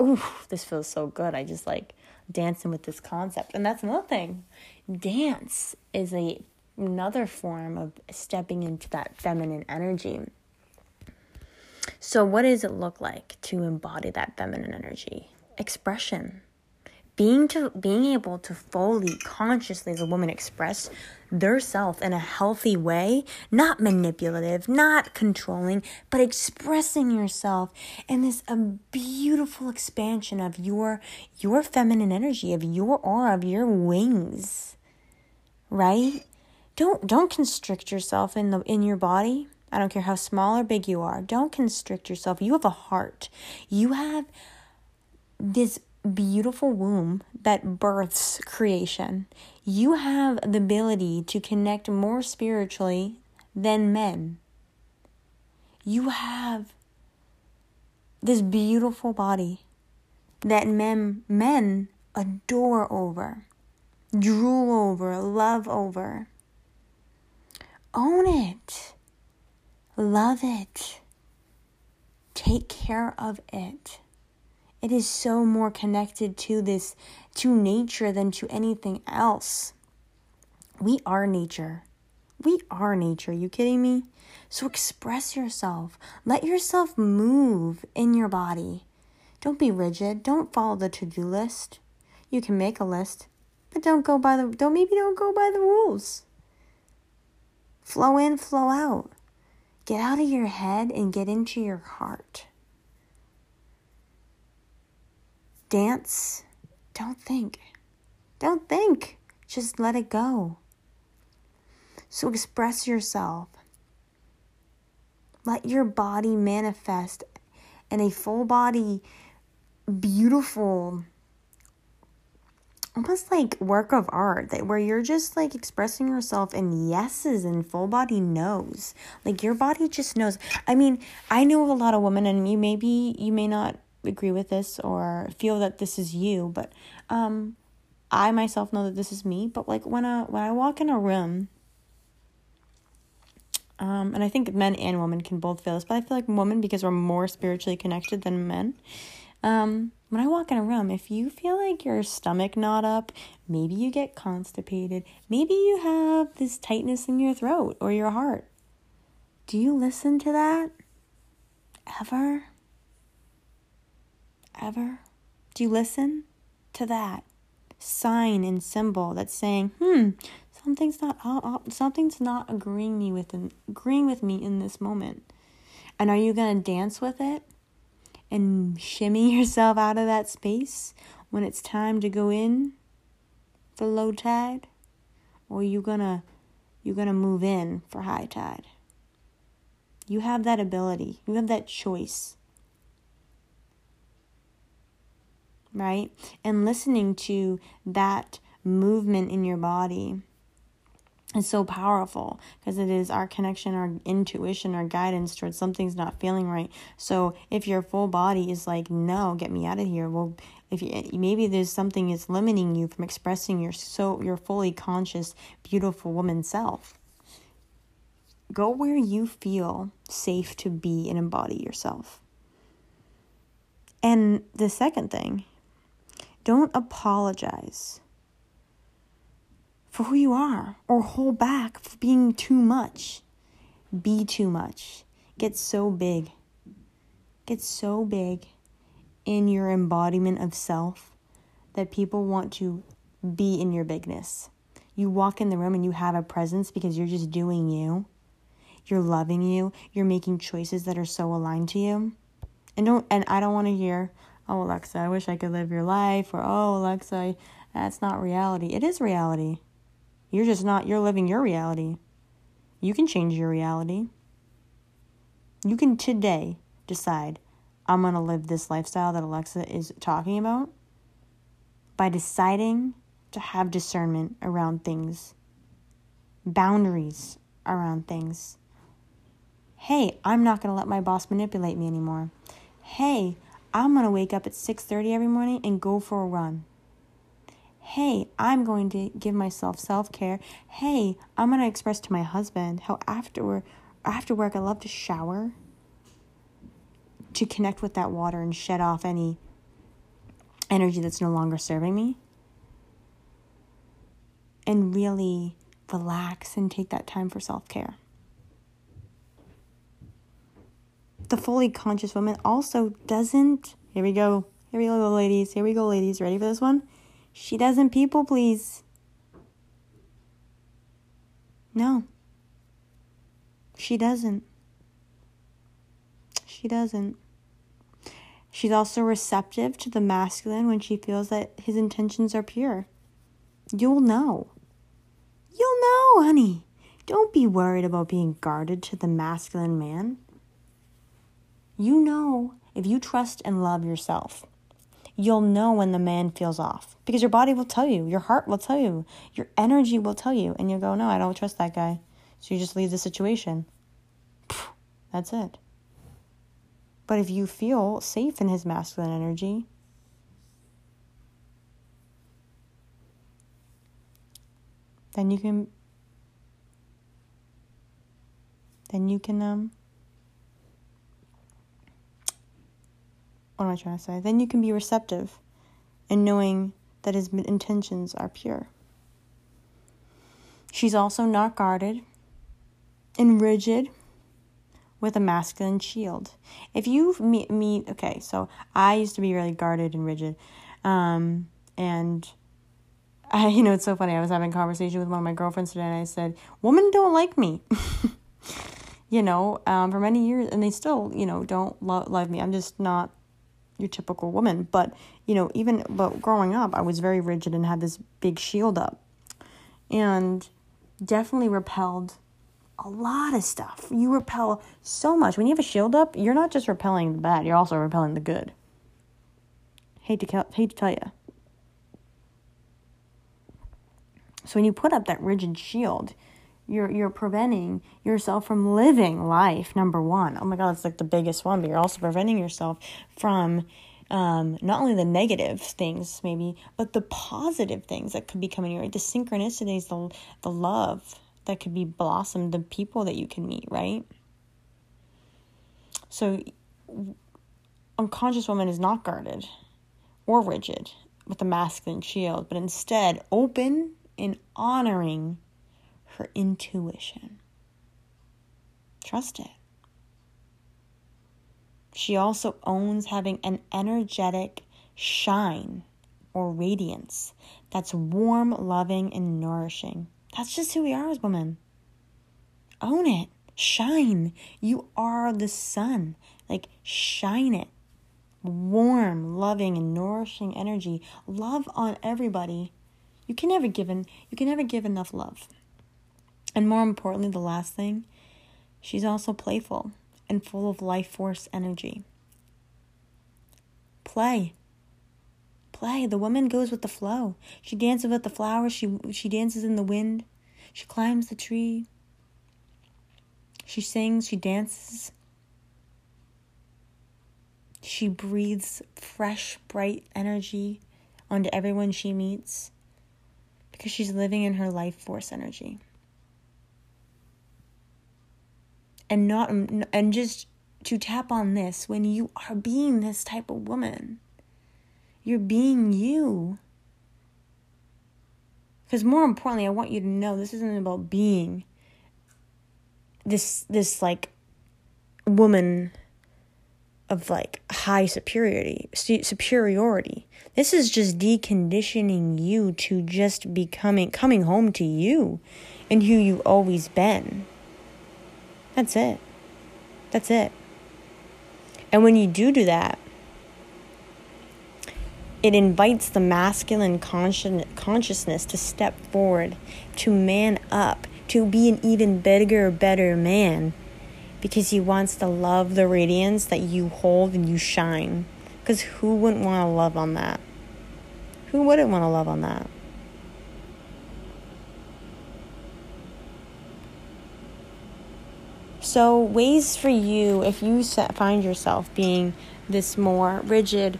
Ooh, this feels so good. I just like dancing with this concept. And that's another thing. Dance is a another form of stepping into that feminine energy. So what does it look like to embody that feminine energy? Expression being to being able to fully consciously as a woman express their self in a healthy way not manipulative not controlling but expressing yourself in this a beautiful expansion of your your feminine energy of your aura of your wings right? Don't don't constrict yourself in the in your body. I don't care how small or big you are. Don't constrict yourself. You have a heart. You have this beautiful womb that births creation. You have the ability to connect more spiritually than men. You have this beautiful body that men men adore over. drool over, love over. Own it. Love it. Take care of it. It is so more connected to this, to nature than to anything else. We are nature. We are nature. You kidding me? So express yourself. Let yourself move in your body. Don't be rigid. Don't follow the to-do list. You can make a list, but don't go by the don't maybe don't go by the rules. Flow in, flow out. Get out of your head and get into your heart. Dance. Don't think. Don't think. Just let it go. So express yourself. Let your body manifest in a full body, beautiful almost like work of art that where you're just like expressing yourself in yeses and full body no's like your body just knows i mean i know a lot of women and you maybe you may not agree with this or feel that this is you but um i myself know that this is me but like when i when i walk in a room um and i think men and women can both feel this but i feel like women because we're more spiritually connected than men um when I walk in a room, if you feel like your stomach knot up, maybe you get constipated, maybe you have this tightness in your throat or your heart. Do you listen to that? Ever? Ever? Do you listen to that sign and symbol that's saying, "Hmm, something's not something's not agreeing me with agreeing with me in this moment." And are you to dance with it? and shimmy [LAUGHS] yourself out of that space when it's time to go in for low tide or are you gonna you're gonna move in for high tide you have that ability you have that choice right and listening to that movement in your body is so powerful because it is our connection, our intuition, our guidance towards something's not feeling right. So if your full body is like, no, get me out of here. Well, if you, eh, maybe there's something is limiting you from expressing your so your fully conscious, beautiful woman self. Go where you feel safe to be and embody yourself. And the second thing, don't apologize for who you are or hold back for being too much. Be too much. Get so big. Get so big in your embodiment of self that people want to be in your bigness. You walk in the room and you have a presence because you're just doing you. You're loving you. You're making choices that are so aligned to you. And don't and I don't want to hear, "Oh, Aleksa, I wish I could live your life," or "Oh, Aleksa, that's not reality." It is reality. You're just not, you're living your reality. You can change your reality. You can today decide, I'm going to live this lifestyle that Aleksa is talking about by deciding to have discernment around things, boundaries around things. Hey, I'm not going to let my boss manipulate me anymore. Hey, I'm going to wake up at 6:30 every morning and go for a run hey, I'm going to give myself self care. Hey, I'm going to express to my husband how after, after work I love to shower to connect with that water and shed off any energy that's no longer serving me. And really relax and take that time for self care. The fully conscious woman also doesn't. Here we go. Here we go, ladies. Here we go, ladies. Ready for this one? She doesn't people please. No. She doesn't. She doesn't. She's also receptive to the masculine when she feels that his intentions are pure. You'll know. You'll know, honey. Don't be worried about being guarded to the masculine man. You know if you trust and love yourself you'll know when the man feels off because your body will tell you, your heart will tell you, your energy will tell you, and you'll go, No, I don't trust that guy. So you just leave the situation. That's it. But if you feel safe in his masculine energy, then you can then you can um what am I trying to say? Then you can be receptive and knowing that his intentions are pure. She's also not guarded and rigid with a masculine shield. If you meet, meet okay, so I used to be really guarded and rigid. Um, and I, [LAUGHS] you know, it's so funny. I was having a conversation with one of my girlfriends today, and I said, "Women don't like me." [LAUGHS] you know, um, for many years, and they still, you know, don't lo- love me. I'm just not your typical woman. But you know, even but growing up, I was very rigid and had this big shield up, and definitely repelled a lot of stuff. You repel so much when you have a shield up. You're not just repelling the bad; you're also repelling the good. Hate to hate to tell you. So when you put up that rigid shield, you're you're preventing yourself from living life number one. Oh my god, it's like the biggest one, but you're also preventing yourself from um, not only the negative things maybe, but the positive things that could be coming your way. The synchronicities, the the love that could be blossomed, the people that you can meet, right? So unconscious woman is not guarded or rigid with a masculine shield, but instead open in honoring her intuition. Trust it. She also owns having an energetic shine or radiance that's warm, loving, and nourishing. That's just who we are as women. Own it. Shine. You are the sun. Like, shine it. Warm, loving, and nourishing energy. Love on everybody you can never give in, you can never give enough love. And more importantly, the last thing, she's also playful and full of life force energy. Play. Play. The woman goes with the flow. She dances with the flowers, she she dances in the wind. She climbs the tree. She sings, she dances. She breathes fresh, bright energy onto everyone she meets because she's living in her life force energy. And not um, and just to tap on this when you are being this type of woman. You're being you. Because more importantly, I want you to know this isn't about being this this like woman of like high superiority superiority this is just deconditioning you to just becoming coming home to you and who you've always been that's it that's it and when you do do that it invites the masculine consciousness to step forward to man up to be an even bigger better man because he wants to love the radiance that you hold and you shine. Because who wouldn't want to love on that? Who wouldn't want to love on that? So, ways for you if you find yourself being this more rigid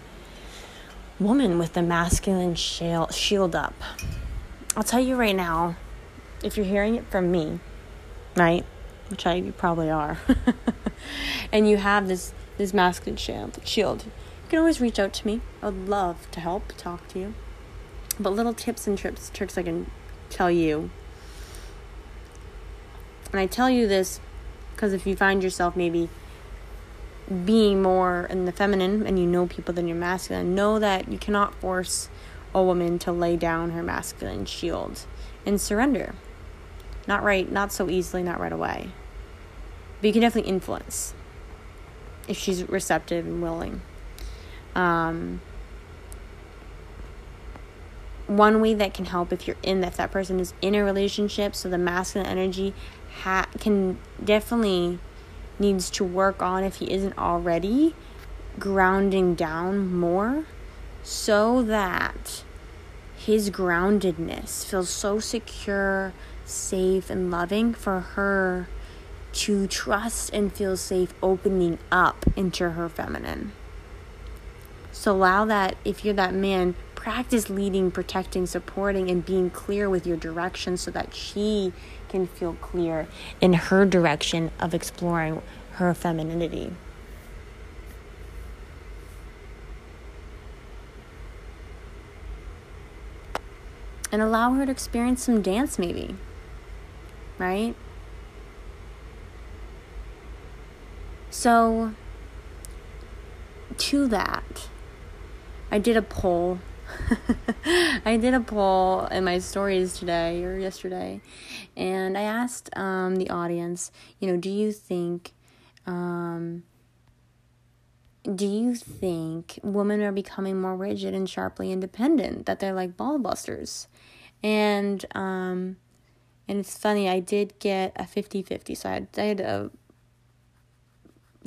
woman with the masculine shield up. I'll tell you right now, if you're hearing it from me, right? which I you probably are, [LAUGHS] and you have this this masculine shield, shield, you can always reach out to me. I'd love to help, talk to you. But little tips and trips, tricks I can tell you. And I tell you this because if you find yourself maybe being more in the feminine and you know people than your masculine, know that you cannot force a woman to lay down her masculine shield and surrender. Not right, not so easily, not right away. But you can definitely influence if she's receptive and willing. Um, one way that can help if you're in if that person is in a relationship, so the masculine energy ha- can definitely needs to work on if he isn't already grounding down more so that his groundedness feels so secure, safe, and loving for her to trust and feel safe opening up into her feminine. So allow that, if you're that man, practice leading, protecting, supporting, and being clear with your direction so that she can feel clear in her direction of exploring her femininity. And allow her to experience some dance, maybe. Right? So, to that, I did a poll. [LAUGHS] I did a poll in my stories today or yesterday, and I asked um, the audience, you know, do you think, um, do you think women are becoming more rigid and sharply independent? That they're like ball busters, and um, and it's funny. I did get a 50-50, so I I had a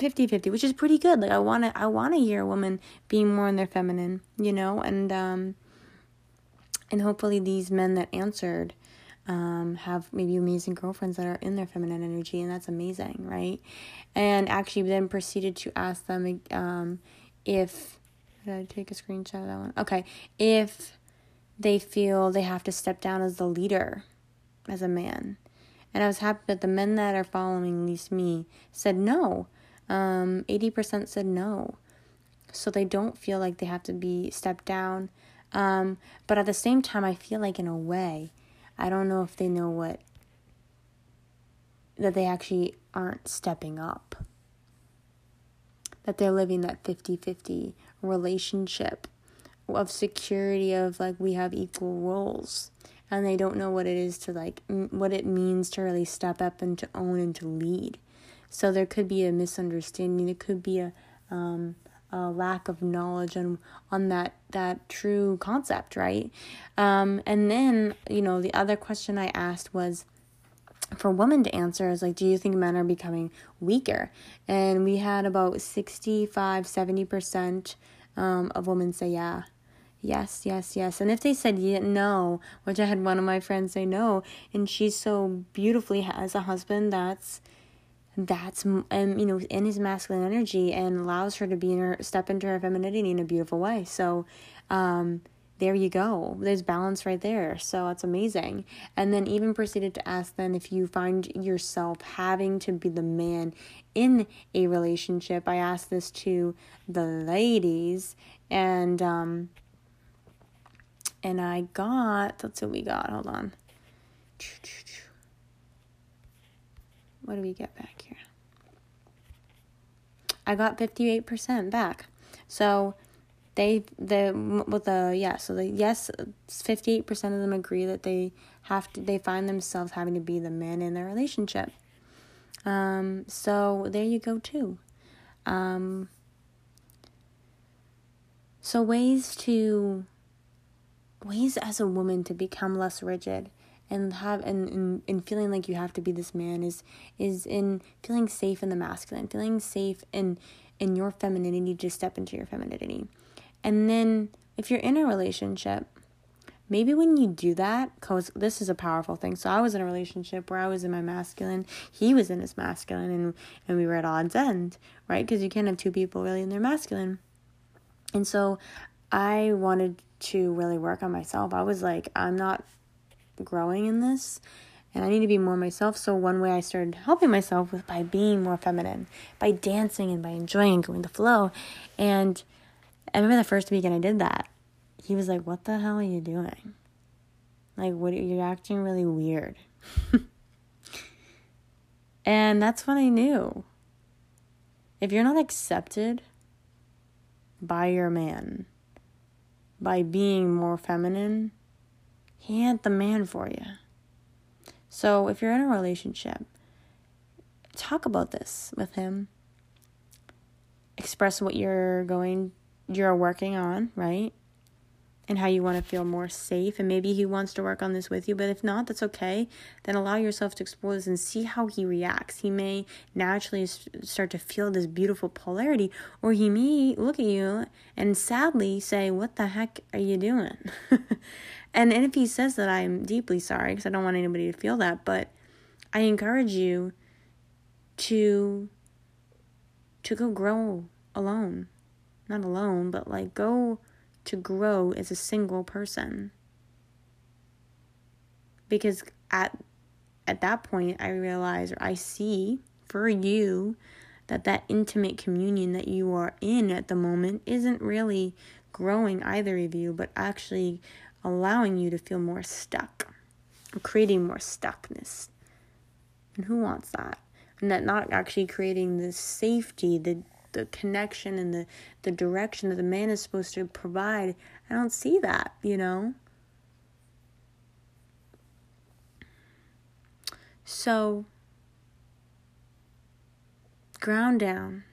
50-50 which is pretty good. Like i want to i want to hear a woman being more in their feminine you know? And um and hopefully these men that answered um have maybe amazing girlfriends that are in their feminine energy and that's amazing right? And actually then proceeded to ask them um if did i take a screenshot of that one? Okay. If they feel they have to step down as the leader as a man. And i was happy that the men that are following at least me said no um, 80% said no. So they don't feel like they have to be stepped down. Um, but at the same time, I feel like in a way, I don't know if they know what, that they actually aren't stepping up. That they're living that 50 50 relationship of security, of like we have equal roles. And they don't know what it is to like, what it means to really step up and to own and to lead. So there could be a misunderstanding. It could be a, um, a lack of knowledge on on that that true concept, right? Um, and then you know the other question I asked was for women to answer is like do you think men are becoming weaker and we had about 65 70% um, of women say yeah yes yes yes and if they said yeah, no which i had one of my friends say no and she so beautifully has a husband that's that's um, you know in his masculine energy and allows her to be in her step into her femininity in a beautiful way. So um there you go. There's balance right there. So it's amazing. And then even proceeded to ask then if you find yourself having to be the man in a relationship. I asked this to the ladies and um and i got see what we got. Hold on what do we get back here? I got 58% back. So they the with the yeah, so the yes 58% of them agree that they have to they find themselves having to be the man in their relationship. Um so there you go too. Um so ways to ways as a woman to become less rigid and have and, and, and feeling like you have to be this man is is in feeling safe in the masculine feeling safe in in your femininity to step into your femininity. And then if you're in a relationship maybe when you do that because this is a powerful thing. So i was in a relationship where i was in my masculine he was in his masculine and and we were at odds end right? Because you can't have two people really in their masculine. And so i wanted to really work on myself. I was like i'm not growing in this and I need to be more myself. So one way I started helping myself was by being more feminine, by dancing and by enjoying going the flow. And I remember the first weekend I did that. He was like, "What the hell are you doing? Like, what? You're acting really weird." [LAUGHS] and that's when I knew. If you're not accepted by your man, by being more feminine, he ain't the man for you. So if you're in a relationship, talk about this with him. Express what you're going you're working on, right? And how you want to feel more safe and maybe he wants to work on this with you, but if not, that's okay. Then allow yourself to explore this and see how he reacts. He may naturally start to feel this beautiful polarity or he may look at you and sadly say, "What the heck are you doing?" [LAUGHS] And, and if he says that, I'm deeply sorry because I don't want anybody to feel that. But I encourage you to to go grow alone, not alone, but like go to grow as a single person. Because at at that point I realize or I see for you that that intimate communion that you are in at the moment isn't really growing either of you but actually allowing you to feel more stuck creating more stuckness. And who wants that? And that not actually creating the safety the the connection and the the direction that the man is supposed to provide. I don't see that you know? So ground down.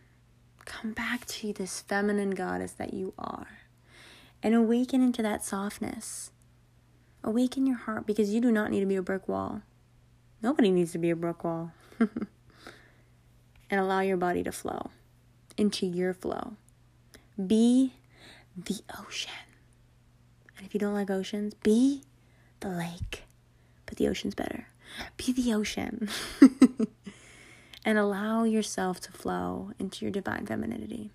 Come back to this feminine goddess that you are and awaken into that softness awaken your heart because you do not need to be a brick wall nobody needs to be a brick wall [LAUGHS] and allow your body to flow into your flow. Be the ocean. And if you don't like oceans, be the lake. But the ocean's better. Be the ocean. [LAUGHS] and allow yourself to flow into your divine femininity.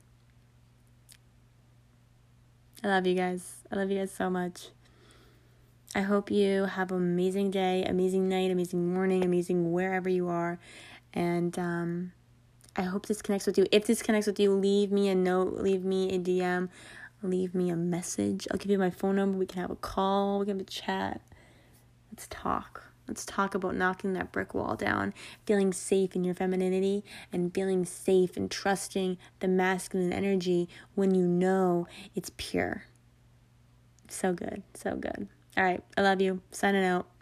I love you guys. I love you guys so much. I hope you have an amazing day, amazing night, amazing morning, amazing wherever you are. And um, I hope this connects with you. If this connects with you, leave me a note, leave me a DM, leave me a message. I'll give you my phone number. We can have a call, we can have a chat. Let's talk. Let's talk about knocking that brick wall down, feeling safe in your femininity, and feeling safe and trusting the masculine energy when you know it's pure. So good, so good. All right, I love you. Signing out. [LAUGHS]